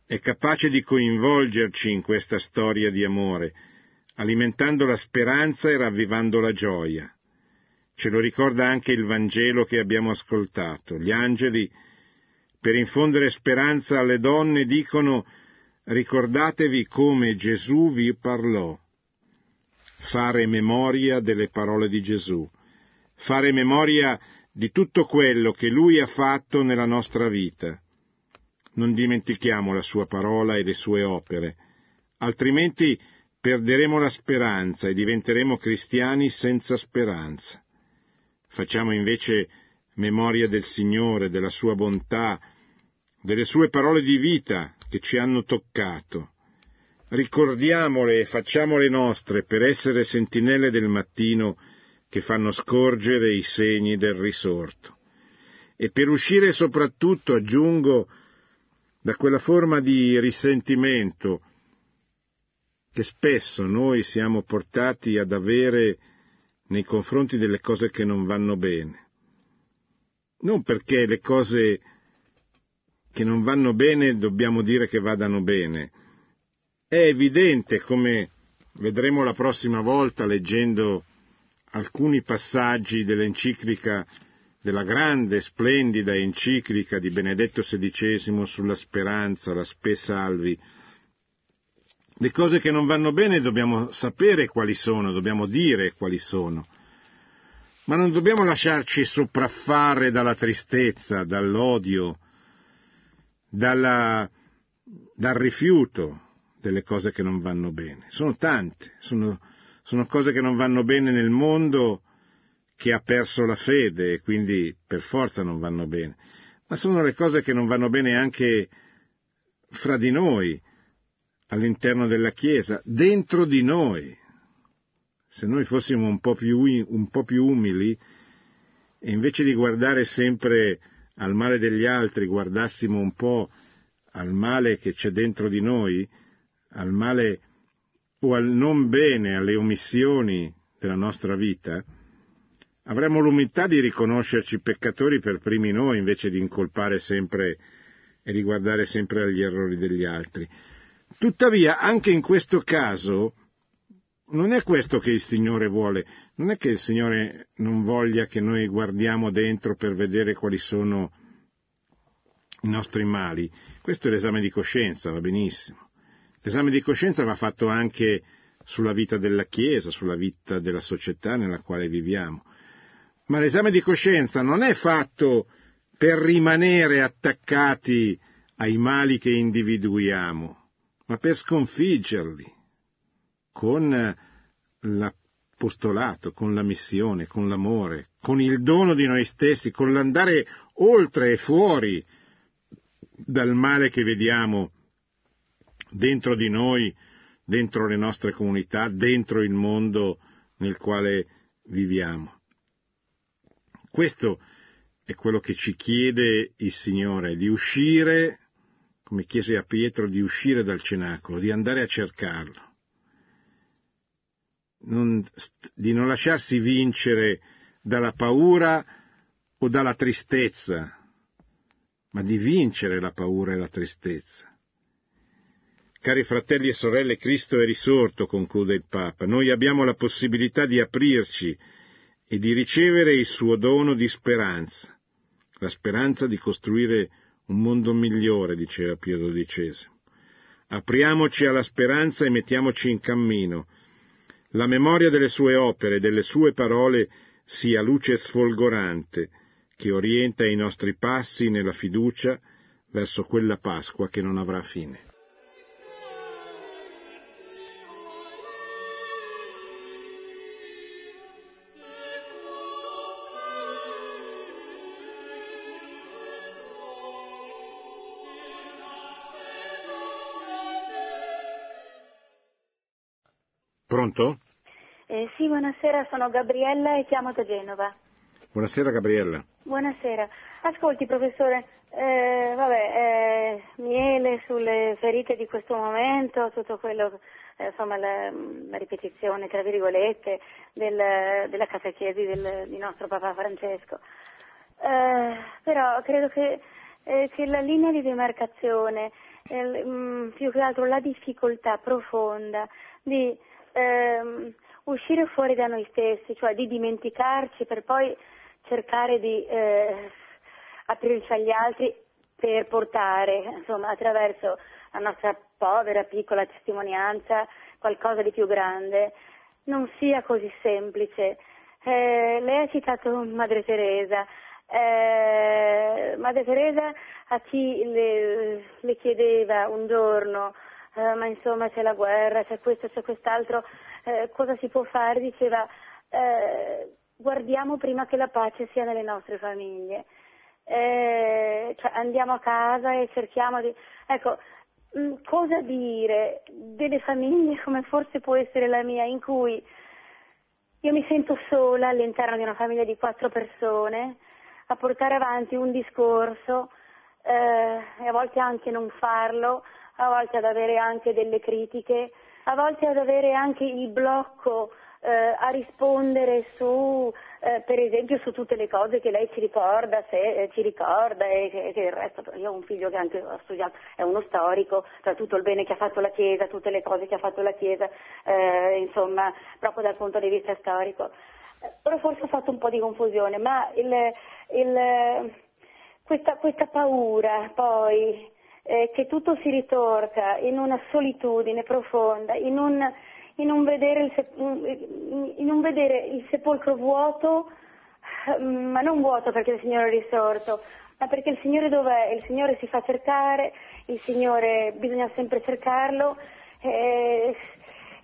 è capace di coinvolgerci in questa storia di amore, alimentando la speranza e ravvivando la gioia. Ce lo ricorda anche il Vangelo che abbiamo ascoltato. Gli angeli, per infondere speranza alle donne, dicono ricordatevi come Gesù vi parlò. Fare memoria delle parole di Gesù, fare memoria di tutto quello che Lui ha fatto nella nostra vita. Non dimentichiamo la Sua parola e le Sue opere, altrimenti perderemo la speranza e diventeremo cristiani senza speranza. Facciamo invece memoria del Signore, della Sua bontà, delle Sue parole di vita che ci hanno toccato. Ricordiamole e facciamole nostre per essere sentinelle del mattino che fanno scorgere i segni del risorto. E per uscire soprattutto, aggiungo, da quella forma di risentimento che spesso noi siamo portati ad avere nei confronti delle cose che non vanno bene. Non perché le cose che non vanno bene dobbiamo dire che vadano bene. È evidente, come vedremo la prossima volta leggendo alcuni passaggi dell'enciclica, della grande, splendida enciclica di Benedetto XVI sulla speranza, la Spe Salvi. Le cose che non vanno bene dobbiamo sapere quali sono, dobbiamo dire quali sono, ma non dobbiamo lasciarci sopraffare dalla tristezza, dall'odio, dalla, dal rifiuto delle cose che non vanno bene. Sono tante, sono sono cose che non vanno bene nel mondo che ha perso la fede e quindi per forza non vanno bene, ma sono le cose che non vanno bene anche fra di noi, all'interno della Chiesa, dentro di noi. Se noi fossimo un po' più, un po più umili e invece di guardare sempre al male degli altri guardassimo un po' al male che c'è dentro di noi, al male o al non bene, alle omissioni della nostra vita, avremo l'umiltà di riconoscerci peccatori per primi noi invece di incolpare sempre e di guardare sempre agli errori degli altri. Tuttavia, anche in questo caso, non è questo che il Signore vuole, non è che il Signore non voglia che noi guardiamo dentro per vedere quali sono i nostri mali, questo è l'esame di coscienza, va benissimo. L'esame di coscienza va fatto anche sulla vita della Chiesa, sulla vita della società nella quale viviamo. Ma l'esame di coscienza non è fatto per rimanere attaccati ai mali che individuiamo, ma per sconfiggerli con l'apostolato, con la missione, con l'amore, con il dono di noi stessi, con l'andare oltre e fuori dal male che vediamo dentro di noi, dentro le nostre comunità, dentro il mondo nel quale viviamo. Questo è quello che ci chiede il Signore, di uscire, come chiese a Pietro, di uscire dal cenacolo, di andare a cercarlo non, di non lasciarsi vincere dalla paura o dalla tristezza, ma di vincere la paura e la tristezza. Cari fratelli e sorelle, Cristo è risorto, conclude il Papa. Noi abbiamo la possibilità di aprirci e di ricevere il suo dono di speranza, la speranza di costruire un mondo migliore, diceva Pio XII. Apriamoci alla speranza e mettiamoci in cammino, la memoria delle sue opere e delle sue parole sia luce sfolgorante che orienta i nostri passi nella fiducia verso quella Pasqua che non avrà fine. Pronto? Eh, sì, buonasera, sono Gabriella e chiamo da Genova. Buonasera Gabriella. Buonasera. Ascolti professore, eh, vabbè, eh, miele sulle ferite di questo momento, tutto quello, eh, insomma la, la, ripetizione, tra virgolette, del, della catechesi del, di nostro Papa Francesco. Eh, però credo che, eh, che, la linea di demarcazione, mh, mm, più che altro la difficoltà profonda di ehm, uscire fuori da noi stessi, cioè di dimenticarci per poi cercare di eh, aprirci agli altri per portare, insomma, attraverso la nostra povera, piccola testimonianza, qualcosa di più grande, non sia così semplice. Eh, lei ha citato Madre Teresa. Eh, Madre Teresa a chi le, le chiedeva un giorno eh, ma insomma c'è la guerra, c'è questo, c'è quest'altro, eh, cosa si può fare? Diceva, eh, guardiamo prima che la pace sia nelle nostre famiglie. Eh, cioè andiamo a casa e cerchiamo di... Ecco, mh, mm, cosa dire delle famiglie come forse può essere la mia, in cui io mi sento sola all'interno di una famiglia di quattro persone a portare avanti un discorso eh, e a volte anche non farlo, a volte ad avere anche delle critiche, a volte ad avere anche il blocco eh, a rispondere su, eh, per esempio, su tutte le cose che lei ci ricorda, se eh, ci ricorda e che, che, il resto, io ho un figlio che anche ha studiato, è uno storico, cioè tutto il bene che ha fatto la Chiesa, tutte le cose che ha fatto la Chiesa, eh, insomma, proprio dal punto di vista storico. Però forse ho fatto un po' di confusione, ma il, il, questa, questa paura poi eh, che tutto si ritorca in una solitudine profonda, in un, in un, vedere, il, in un vedere il sepolcro vuoto, mm, ma non vuoto perché il Signore è risorto, ma perché il Signore dov'è? Il Signore si fa cercare, il Signore bisogna sempre cercarlo. Eh,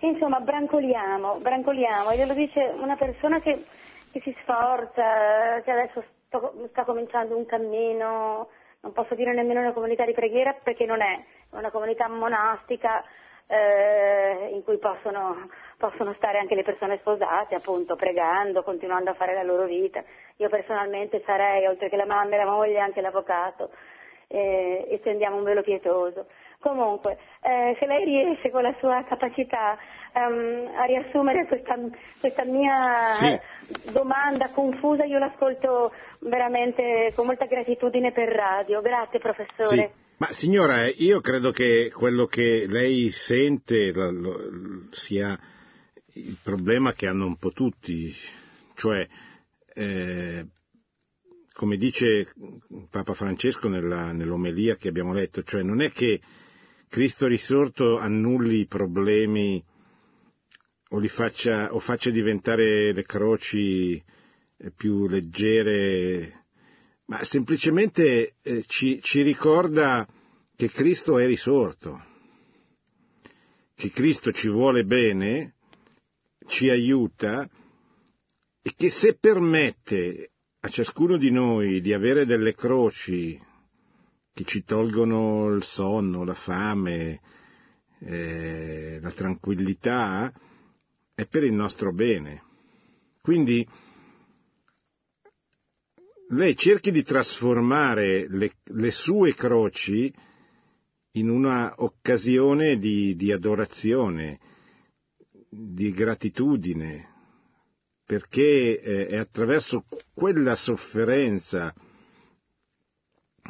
insomma, brancoliamo, brancoliamo. E glielo dice una persona che, che si sforza, che adesso sto, sta cominciando un cammino non posso dire nemmeno una comunità di preghiera perché non è una comunità monastica, eh, in cui possono, possono stare anche le persone sposate, appunto, pregando, continuando a fare la loro vita. Io personalmente sarei, oltre che la mamma e la moglie, anche l'avvocato eh, e stendiamo un velo pietoso. Comunque, eh, se lei riesce con la sua capacità um, a riassumere questa, questa mia Sì. domanda confusa, io l'ascolto veramente con molta gratitudine per radio. Grazie professore. Sì. Ma signora, io credo che quello che lei sente sia il problema che hanno un po' tutti, cioè, eh, come dice Papa Francesco nella- nell'omelia che abbiamo letto, cioè non è che Cristo risorto annulli i problemi o, faccia, o faccia diventare le croci eh, più leggere ma semplicemente eh, ci, ci ricorda che Cristo è risorto, che Cristo ci vuole bene, ci aiuta e che se permette a ciascuno di noi di avere delle croci che ci tolgono il sonno, la fame, eh, la tranquillità, è per il nostro bene. Quindi lei cerchi di trasformare le, le sue croci in una occasione di, di adorazione, di gratitudine, perché eh, è attraverso quella sofferenza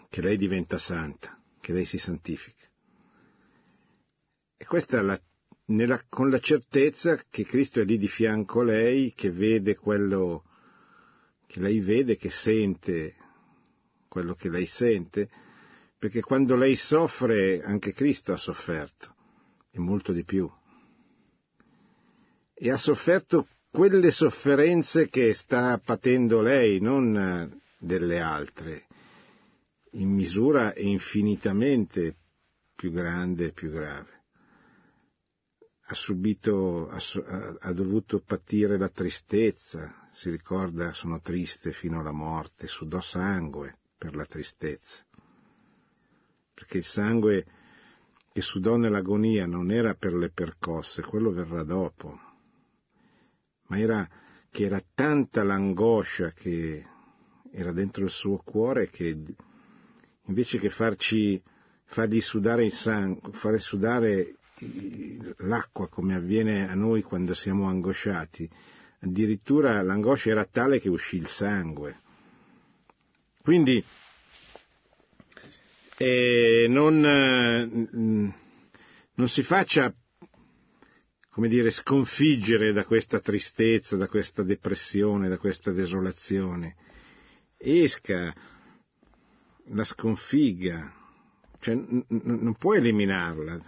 che lei diventa santa, che lei si santifica. E questa la, nella- con la certezza che Cristo è lì di fianco a lei, che vede quello che lei vede, che sente quello che lei sente, perché quando lei soffre anche Cristo ha sofferto, e molto di più. E ha sofferto quelle sofferenze che sta patendo lei, non eh, delle altre, in misura infinitamente più grande e più grave. Ha subito, ha, ha dovuto patire la tristezza, si ricorda, sono triste fino alla morte, sudò sangue per la tristezza. Perché il sangue che sudò nell'agonia non era per le percosse, quello verrà dopo, ma era che era tanta l'angoscia che era dentro il suo cuore che invece che farci, fargli sudare il sangue, fare sudare l'acqua come avviene a noi quando siamo angosciati, addirittura l'angoscia era tale che uscì il sangue. Quindi eh, non, eh, non si faccia, come dire, sconfiggere da questa tristezza, da questa depressione, da questa desolazione. Esca, la sconfigga, cioè, n- n- non può eliminarla,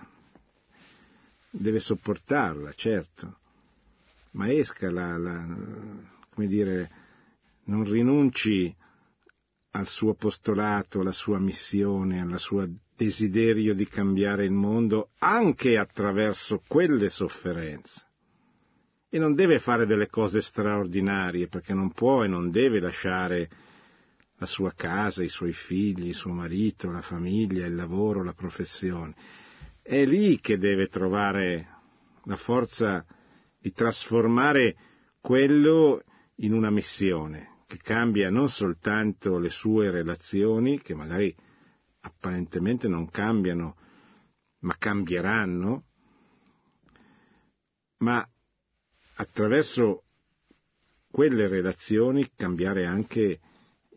deve sopportarla, certo, ma esca, la, la- come dire, non rinunci al suo apostolato, alla sua missione, al suo desiderio di cambiare il mondo anche attraverso quelle sofferenze. E non deve fare delle cose straordinarie perché non può e non deve lasciare la sua casa, i suoi figli, il suo marito, la famiglia, il lavoro, la professione. È lì che deve trovare la forza di trasformare quello in una missione che cambia non soltanto le sue relazioni, che magari apparentemente non cambiano, ma cambieranno, ma attraverso quelle relazioni cambiare anche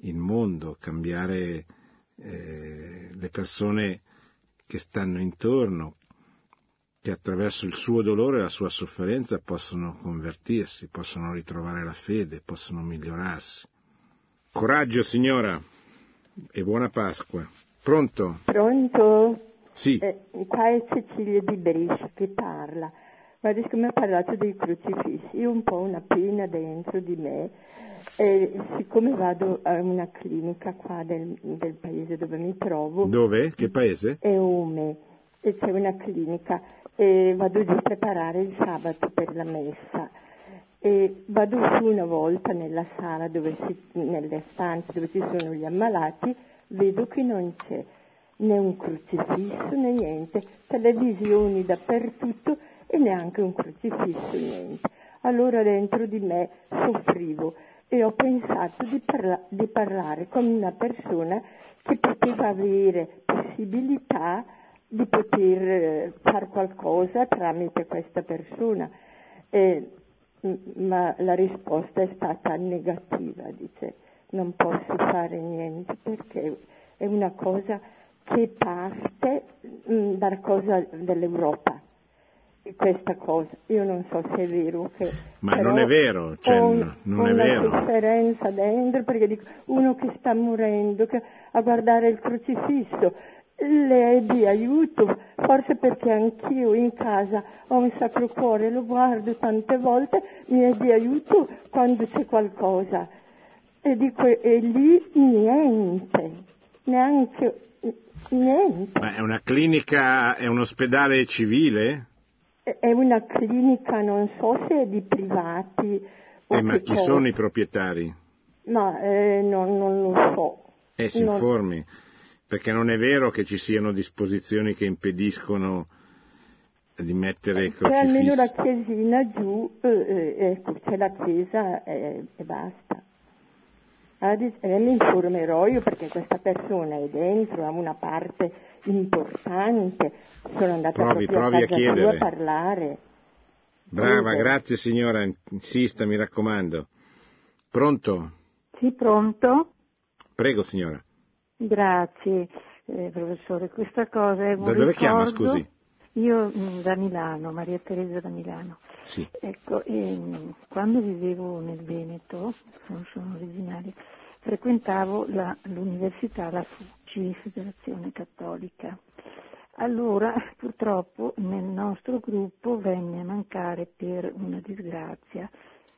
il mondo, cambiare eh, le persone che stanno intorno, che attraverso il suo dolore e la sua sofferenza possono convertirsi, possono ritrovare la fede, possono migliorarsi. Coraggio signora e buona Pasqua. Pronto? Pronto? Sì. Eh, qua è Cecilia di Brescia che parla. Guardi, siccome ha parlato dei crocifissi, io ho un po' una pena dentro di me. E siccome vado a una clinica qua del, del paese dove mi trovo, Dove? Che paese? è Ume, e c'è una clinica, e vado giù a preparare il sabato per la messa. E vado su una volta nella sala, dove si, nelle stanze dove ci sono gli ammalati, vedo che non c'è né un crocifisso né niente, televisioni dappertutto e neanche un crocifisso, niente. Allora dentro di me soffrivo e ho pensato di, parla- di parlare con una persona che poteva avere possibilità di poter eh, fare qualcosa tramite questa persona. Eh, ma la risposta è stata negativa, dice non posso fare niente perché è una cosa che parte mh, dalla cosa dell'Europa. Questa cosa, io non so se è vero che... Ma non è vero, cioè, ho, non ho è una vero. sofferenza dentro perché dico, uno che sta morendo che, a guardare il crocifisso, le è di aiuto, forse perché anch'io in casa ho un sacro cuore, lo guardo tante volte, mi è di aiuto quando c'è qualcosa. E dico, e lì niente, neanche niente. Ma è una clinica, è un ospedale civile? È una clinica, non so se è di privati o Eh, ma chi cosa. sono i proprietari? Ma eh, non, non lo so. Eh, si Non- informi, perché non è vero che ci siano disposizioni che impediscono di mettere C'è almeno la crocifissi. chiesina giù, eh, eh, ecco, c'è la chiesa e, e basta. Ah, E mi informerò io perché questa persona è dentro, ha una parte importante. Sono andata Provi- proprio provi a a casa chiedere. a parlare. Brava, Scusa. grazie signora, insista, mi raccomando. Pronto? Sì, pronto? Prego signora. Grazie, eh, professore. Questa cosa è un Da dove chiama, ricordo- scusi? Io mm, da Milano, Maria Teresa da Milano. Sì. Ecco, ehm, quando vivevo nel Veneto, non sono originaria, frequentavo la- l'università, la FUCI, Federazione Cattolica. Allora, purtroppo, nel nostro gruppo venne a mancare per una disgrazia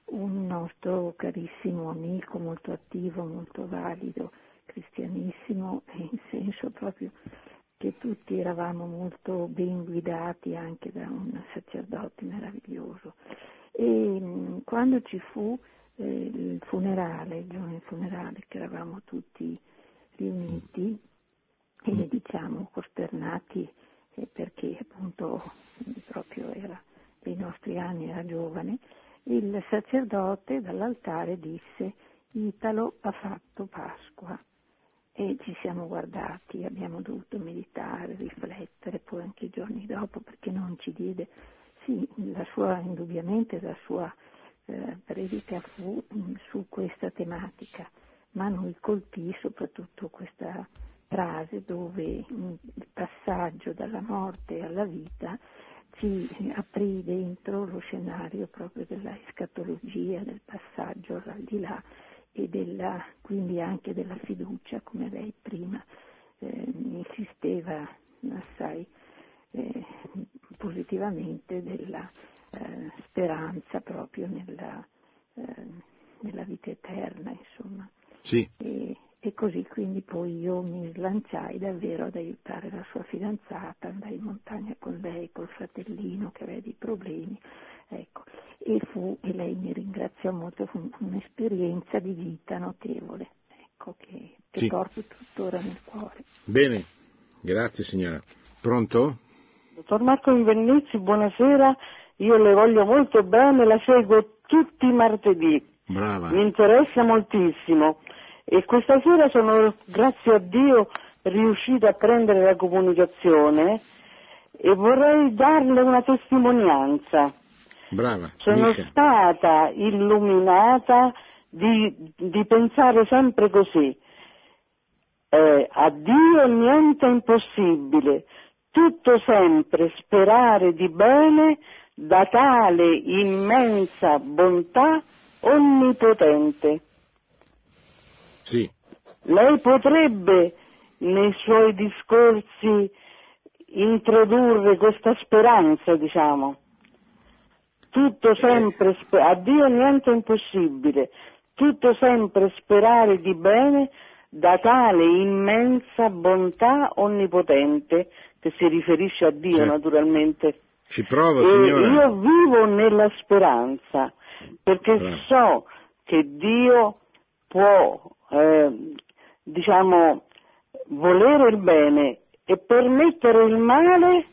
un nostro carissimo amico, molto attivo, molto valido, cristianissimo, in senso proprio che tutti eravamo molto ben guidati anche da un sacerdote meraviglioso. E mh, quando ci fu eh, il funerale, il giorno del funerale, che eravamo tutti riuniti e diciamo costernati eh, perché appunto proprio era dei nostri anni, era giovane, il sacerdote dall'altare disse Italo ha fatto Pasqua e ci siamo guardati, abbiamo dovuto meditare, riflettere, poi anche i giorni dopo perché non ci diede, sì, la sua, indubbiamente la sua eh, predica fu mh, su questa tematica, ma noi colpì soprattutto questa frase dove mh, il passaggio dalla morte alla vita ci aprì dentro lo scenario proprio della escatologia, del passaggio all'aldilà e della, quindi anche della fiducia, come lei prima eh, insisteva assai eh, positivamente, della eh, speranza proprio nella, eh, nella vita eterna, insomma. Sì, E, e così quindi poi io mi slanciai davvero ad aiutare la sua fidanzata, andai in montagna con lei, col fratellino che aveva dei problemi, ecco, e fu, e lei mi ringraziò molto, fu un'esperienza di vita notevole, ecco, che, che Sì. porto tuttora nel cuore. bene, grazie signora. Pronto? Dottor Marco Invernizzi, buonasera, io le voglio molto bene, la seguo tutti i martedì, Brava. mi interessa moltissimo e questa sera sono, grazie a Dio, riuscita a prendere la comunicazione e vorrei darle una testimonianza. Brava. Sono Mica. stata illuminata di, di pensare sempre così. Eh, a Dio niente è impossibile, tutto sempre sperare di bene da tale immensa bontà onnipotente. Sì, Lei potrebbe nei suoi discorsi introdurre questa speranza, diciamo. Tutto sempre, spe- a Dio niente è impossibile, tutto sempre sperare di bene da tale immensa bontà onnipotente, che si riferisce a Dio Certo. naturalmente. ci provo E signora. io vivo nella speranza, perché Bravo. so che Dio può, eh, diciamo, volere il bene e permettere il male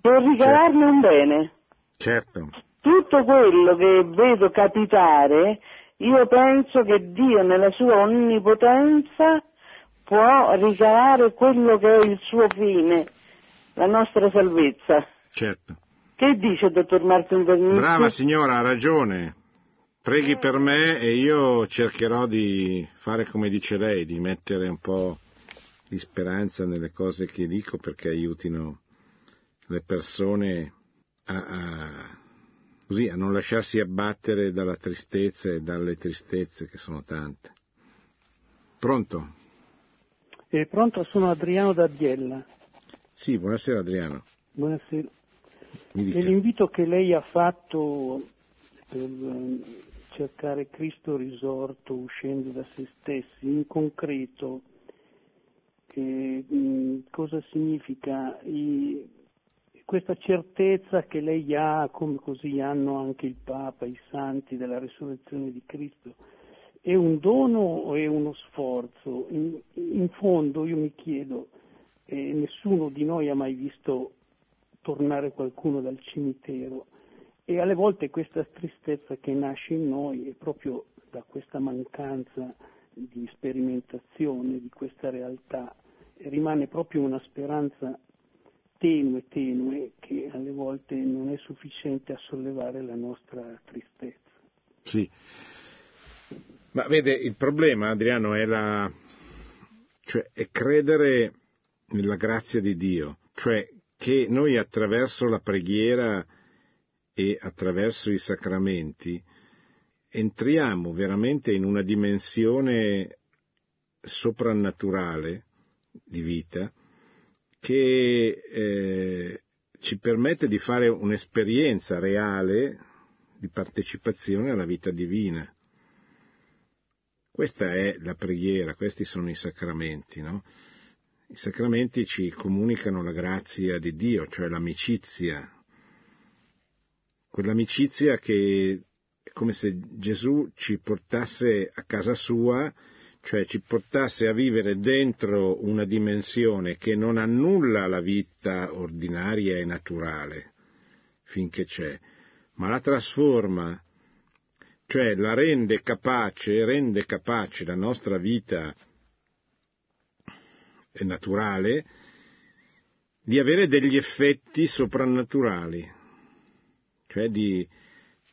per ricavarne un bene. Certo, Tutto quello che vedo capitare, io penso che Dio nella sua onnipotenza può ricavare quello che è il suo fine, la nostra salvezza. certo. Che dice dottor Martin Vernici? Brava signora, ha ragione. Preghi per me e io cercherò di fare come dice lei, di mettere un po' di speranza nelle cose che dico perché aiutino le persone a, a- così, a non lasciarsi abbattere dalla tristezza e dalle tristezze che sono tante. Pronto? Eh, pronto, sono Adriano da Biella. Sì, buonasera Adriano. Buonasera. Mi E dica. l'invito che lei ha fatto per cercare Cristo risorto uscendo da se stessi, in concreto, eh, mh, cosa significa? I- questa certezza che lei ha, come così hanno anche il Papa, i santi della risurrezione di Cristo, è un dono o è uno sforzo? In, in fondo io mi chiedo, eh, nessuno di noi ha mai visto tornare qualcuno dal cimitero e alle volte questa tristezza che nasce in noi è proprio da questa mancanza di sperimentazione di questa realtà rimane proprio una speranza tenue, tenue, che alle volte non è sufficiente a sollevare la nostra tristezza. Sì. Ma vede, il problema, Adriano, è, la, cioè, è credere nella grazia di Dio, cioè che noi attraverso la preghiera e attraverso i sacramenti entriamo veramente in una dimensione soprannaturale di vita che eh, ci permette di fare un'esperienza reale di partecipazione alla vita divina. Questa è la preghiera, questi sono i sacramenti, no? I sacramenti ci comunicano la grazia di Dio, cioè l'amicizia, quell'amicizia che è come se Gesù ci portasse a casa sua, cioè ci portasse a vivere dentro una dimensione che non annulla la vita ordinaria e naturale, finché c'è, ma la trasforma, cioè la rende capace, rende capace la nostra vita naturale di avere degli effetti soprannaturali, cioè di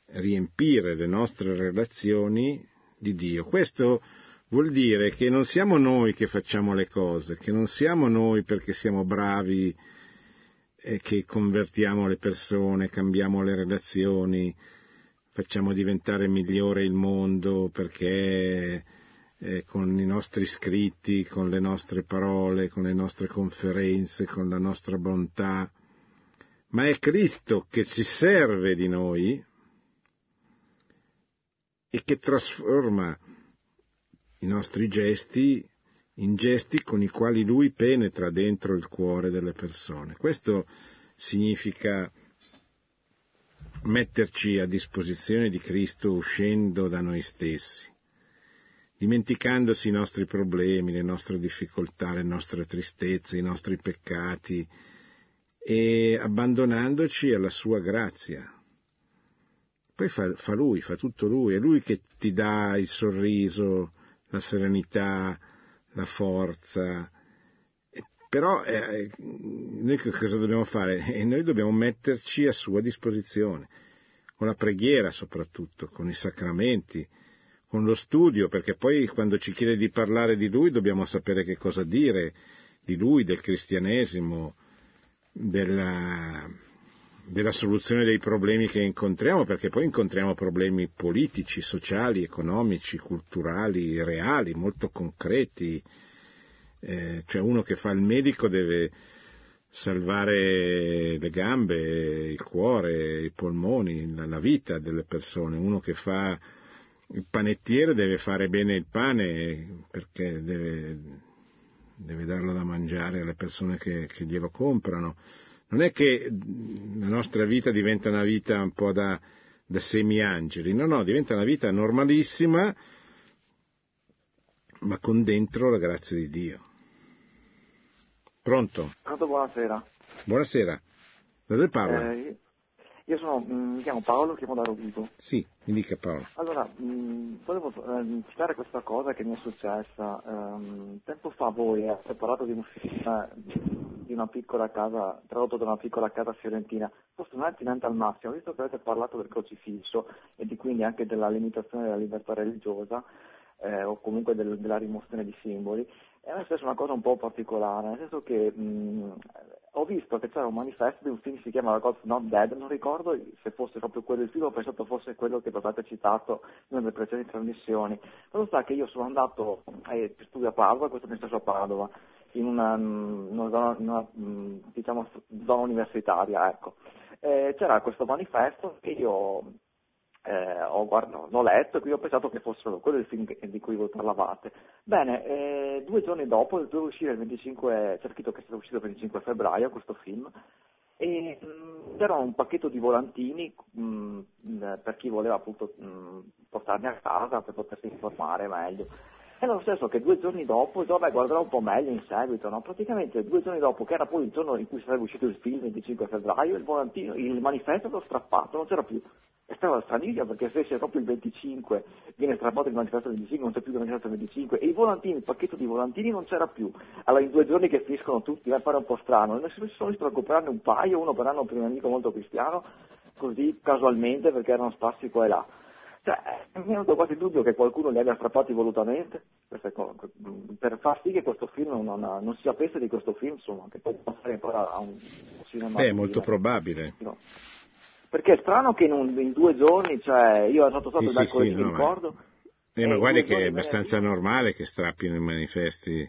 riempire le nostre relazioni di Dio. Questo vuol dire che non siamo noi che facciamo le cose, che non siamo noi perché siamo bravi e che convertiamo le persone, cambiamo le relazioni, facciamo diventare migliore il mondo perché eh, con i nostri scritti, con le nostre parole, con le nostre conferenze, con la nostra bontà, ma è Cristo che ci serve di noi e che trasforma i nostri gesti in gesti con i quali Lui penetra dentro il cuore delle persone. Questo significa metterci a disposizione di Cristo uscendo da noi stessi, dimenticandosi i nostri problemi, le nostre difficoltà, le nostre tristezze, i nostri peccati e abbandonandoci alla sua grazia. Poi fa, fa Lui, fa tutto Lui, è Lui che ti dà il sorriso, la serenità, la forza. Però eh, noi cosa dobbiamo fare? Eh, noi dobbiamo metterci a sua disposizione, con la preghiera soprattutto, con i sacramenti, con lo studio, perché poi quando ci chiede di parlare di Lui dobbiamo sapere che cosa dire di Lui, del cristianesimo, della, della soluzione dei problemi che incontriamo, perché poi incontriamo problemi politici, sociali, economici, culturali, reali, molto concreti. Eh, cioè uno che fa il medico deve salvare le gambe, il cuore, i polmoni, la, la vita delle persone. Uno che fa il panettiere deve fare bene il pane perché deve, deve darlo da mangiare alle persone che, che glielo comprano non è che la nostra vita diventa una vita un po' da, da semi-angeli, no, no, diventa una vita normalissima, ma con dentro la grazia di Dio. Pronto? Pronto, buonasera. Buonasera. Da dove parla? Eh, io sono, mh, mi chiamo Paolo, chiamo da Rovigo. Sì, mi dica Paolo. Allora, mh, volevo eh, citare questa cosa che mi è successa. Ehm, tempo fa voi avete parlato di un film eh, di una piccola casa, tradotto da una piccola casa fiorentina, forse non attinente al massimo, visto che avete parlato del crocifisso e di quindi anche della limitazione della libertà religiosa, eh, o comunque del, della rimozione di simboli, è una cosa un po' particolare, nel senso che mh, ho visto che c'era un manifesto di un film che si chiama God's Not Dead, non ricordo se fosse proprio quello il film, ho pensato fosse quello che avete citato in una delle precedenti trasmissioni. Cosa sta che io sono andato eh, studio a Padova, questo mi stesso a Padova, in una, una, zona, una diciamo, zona universitaria, ecco. Eh, c'era questo manifesto che io eh, ho, guardato, l'ho letto e quindi ho pensato che fosse quello del film di cui voi parlavate. Bene, eh, due giorni dopo doveva uscire il 25, c'è scritto che sarà uscito il 25 febbraio questo film, e mh, c'era un pacchetto di volantini mh, per chi voleva appunto mh, portarmi a casa per potersi informare meglio. È lo stesso che due giorni dopo, vabbè, guarderò un po' meglio in seguito, no? Praticamente due giorni dopo, che era poi il giorno in cui sarebbe uscito il film, il 25 febbraio, il il manifesto l'ho strappato, non c'era più. E stava stranissima perché se esce proprio il 25 viene strappato il manifesto del 25, non c'è più il manifesto del 25 e i volantini, il pacchetto di volantini non c'era più. Allora in due giorni che finiscono tutti, a fare un po' strano. Ne sono riuscito a comprarne un paio, uno per anno per un amico molto cristiano, così casualmente perché erano sparsi qua e là. Cioè, mi è venuto quasi il dubbio che qualcuno li abbia strappati volutamente per far sì che questo film non, non si sapesse di questo film, insomma, che poi passare ancora a un cinema. Beh, è molto probabile. No. Perché è strano che in, un, in, due giorni, cioè, io sono stato sì, mercoledì, sì, mi no, ricordo. Eh, ma guardi che è abbastanza normale che strappino i manifesti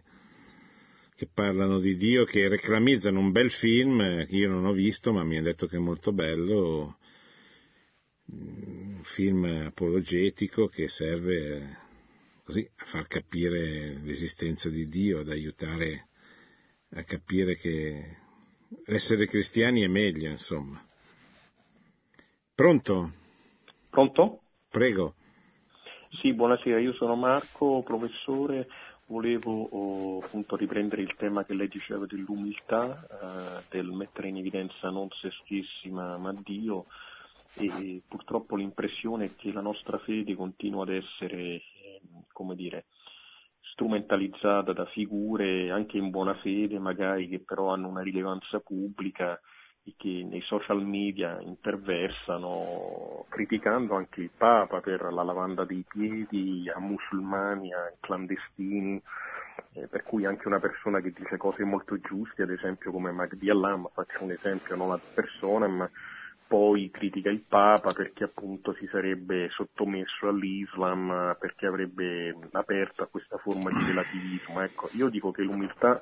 che parlano di Dio, che reclamizzano un bel film che io non ho visto, ma mi hanno detto che è molto bello, un film apologetico che serve così a far capire l'esistenza di Dio, ad aiutare a capire che essere cristiani è meglio, insomma. Pronto? Pronto? Prego. Sì, buonasera, io sono Marco, professore, volevo oh, appunto riprendere il tema che lei diceva dell'umiltà, eh, del mettere in evidenza non se stessi ma, ma Dio e purtroppo l'impressione è che la nostra fede continua ad essere, eh, come dire, strumentalizzata da figure anche in buona fede, magari che però hanno una rilevanza pubblica che nei social media interversano criticando anche il Papa per la lavanda dei piedi a musulmani, a clandestini, eh, per cui anche una persona che dice cose molto giuste, ad esempio come Magdi Allah, ma faccio un esempio non ad persona, ma poi critica il Papa perché appunto si sarebbe sottomesso all'Islam, perché avrebbe aperto a questa forma di relativismo. Ecco, io dico che l'umiltà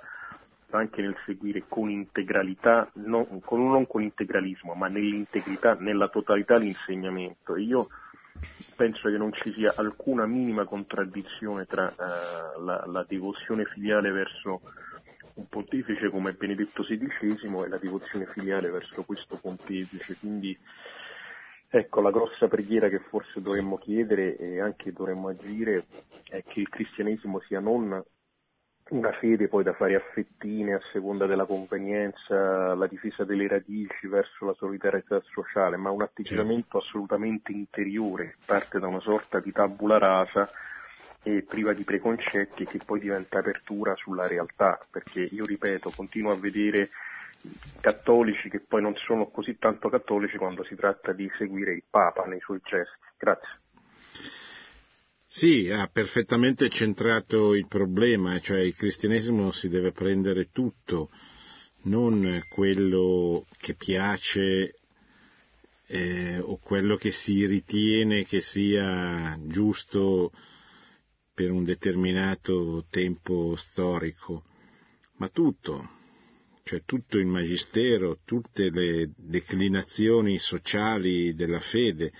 anche nel seguire con integralità, non con, non con integralismo, ma nell'integrità, nella totalità l'insegnamento. Io penso che non ci sia alcuna minima contraddizione tra uh, la, la devozione filiale verso un pontefice come Benedetto XVI e la devozione filiale verso questo pontefice. Quindi ecco la grossa preghiera che forse dovremmo chiedere e anche dovremmo agire è che il cristianesimo sia non una fede poi da fare a fettine a seconda della convenienza, la difesa delle radici verso la solidarietà sociale, ma un atteggiamento assolutamente interiore, parte da una sorta di tabula rasa e priva di preconcetti che poi diventa apertura sulla realtà, perché io ripeto, continuo a vedere cattolici che poi non sono così tanto cattolici quando si tratta di seguire il Papa nei suoi gesti. Grazie. Sì, ha perfettamente centrato il problema, cioè il cristianesimo si deve prendere tutto, non quello che piace eh, o quello che si ritiene che sia giusto per un determinato tempo storico, ma tutto, cioè tutto il magistero, tutte le declinazioni sociali della fede,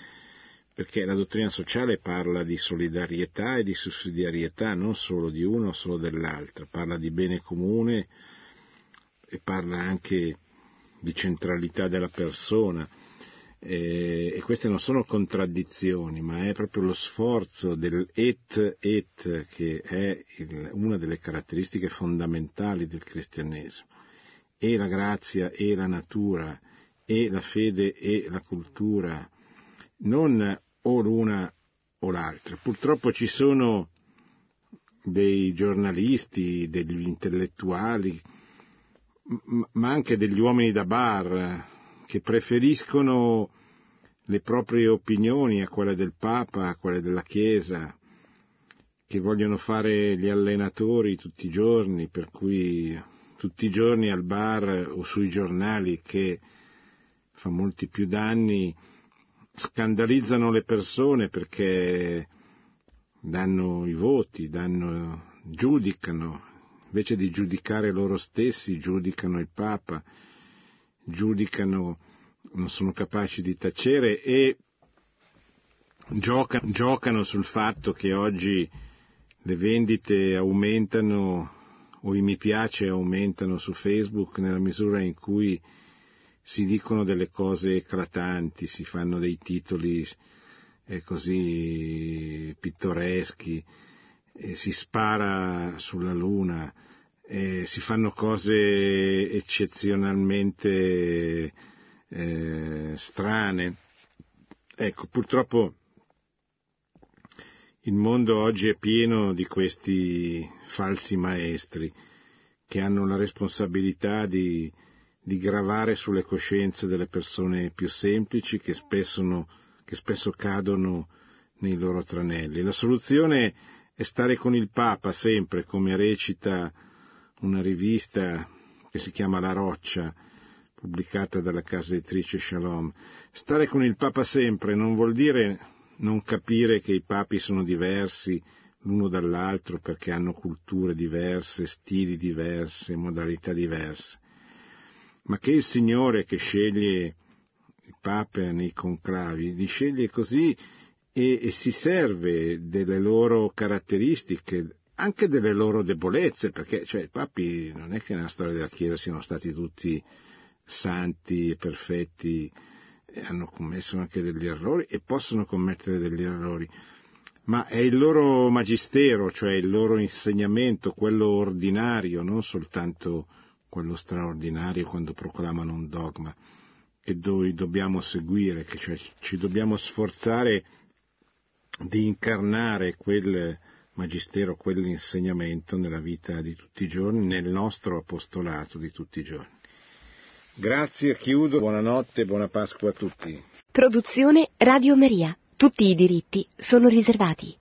perché la dottrina sociale parla di solidarietà e di sussidiarietà, non solo di uno o solo dell'altro, parla di bene comune e parla anche di centralità della persona. E, queste non sono contraddizioni, ma è proprio lo sforzo del et et che è una delle caratteristiche fondamentali del cristianesimo. e la grazia e la natura e la fede e la cultura, non o l'una o l'altra. Purtroppo ci sono dei giornalisti, degli intellettuali, ma anche degli uomini da bar che preferiscono le proprie opinioni a quelle del Papa, a quelle della Chiesa, che vogliono fare gli allenatori tutti i giorni, per cui tutti i giorni al bar o sui giornali che fa molti più danni scandalizzano le persone perché danno i voti, danno, giudicano, invece di giudicare loro stessi, giudicano il Papa, giudicano, non sono capaci di tacere e giocano, giocano sul fatto che oggi le vendite aumentano o i mi piace aumentano su Facebook nella misura in cui si dicono delle cose eclatanti, si fanno dei titoli eh, così pittoreschi, si spara sulla luna, si fanno cose eccezionalmente eh, strane. Ecco, purtroppo il mondo oggi è pieno di questi falsi maestri che hanno la responsabilità di di gravare sulle coscienze delle persone più semplici che spesso, che spesso cadono nei loro tranelli. La soluzione è stare con il Papa sempre, come recita una rivista che si chiama La Roccia, pubblicata dalla casa editrice Shalom. Stare con il Papa sempre non vuol dire non capire che i papi sono diversi l'uno dall'altro perché hanno culture diverse, stili diversi, modalità diverse ma che il Signore che sceglie il Papa nei conclavi, li sceglie così e, e si serve delle loro caratteristiche, anche delle loro debolezze, perché cioè, i papi non è che nella storia della Chiesa siano stati tutti santi e perfetti, hanno commesso anche degli errori e possono commettere degli errori, ma è il loro magistero, cioè il loro insegnamento, quello ordinario, non soltanto quello straordinario quando proclamano un dogma che noi dobbiamo seguire, che cioè ci dobbiamo sforzare di incarnare quel magistero, quell'insegnamento nella vita di tutti i giorni, nel nostro apostolato di tutti i giorni. Grazie, chiudo, buonanotte buona Pasqua a tutti. Produzione Radio Maria. Tutti i diritti sono riservati.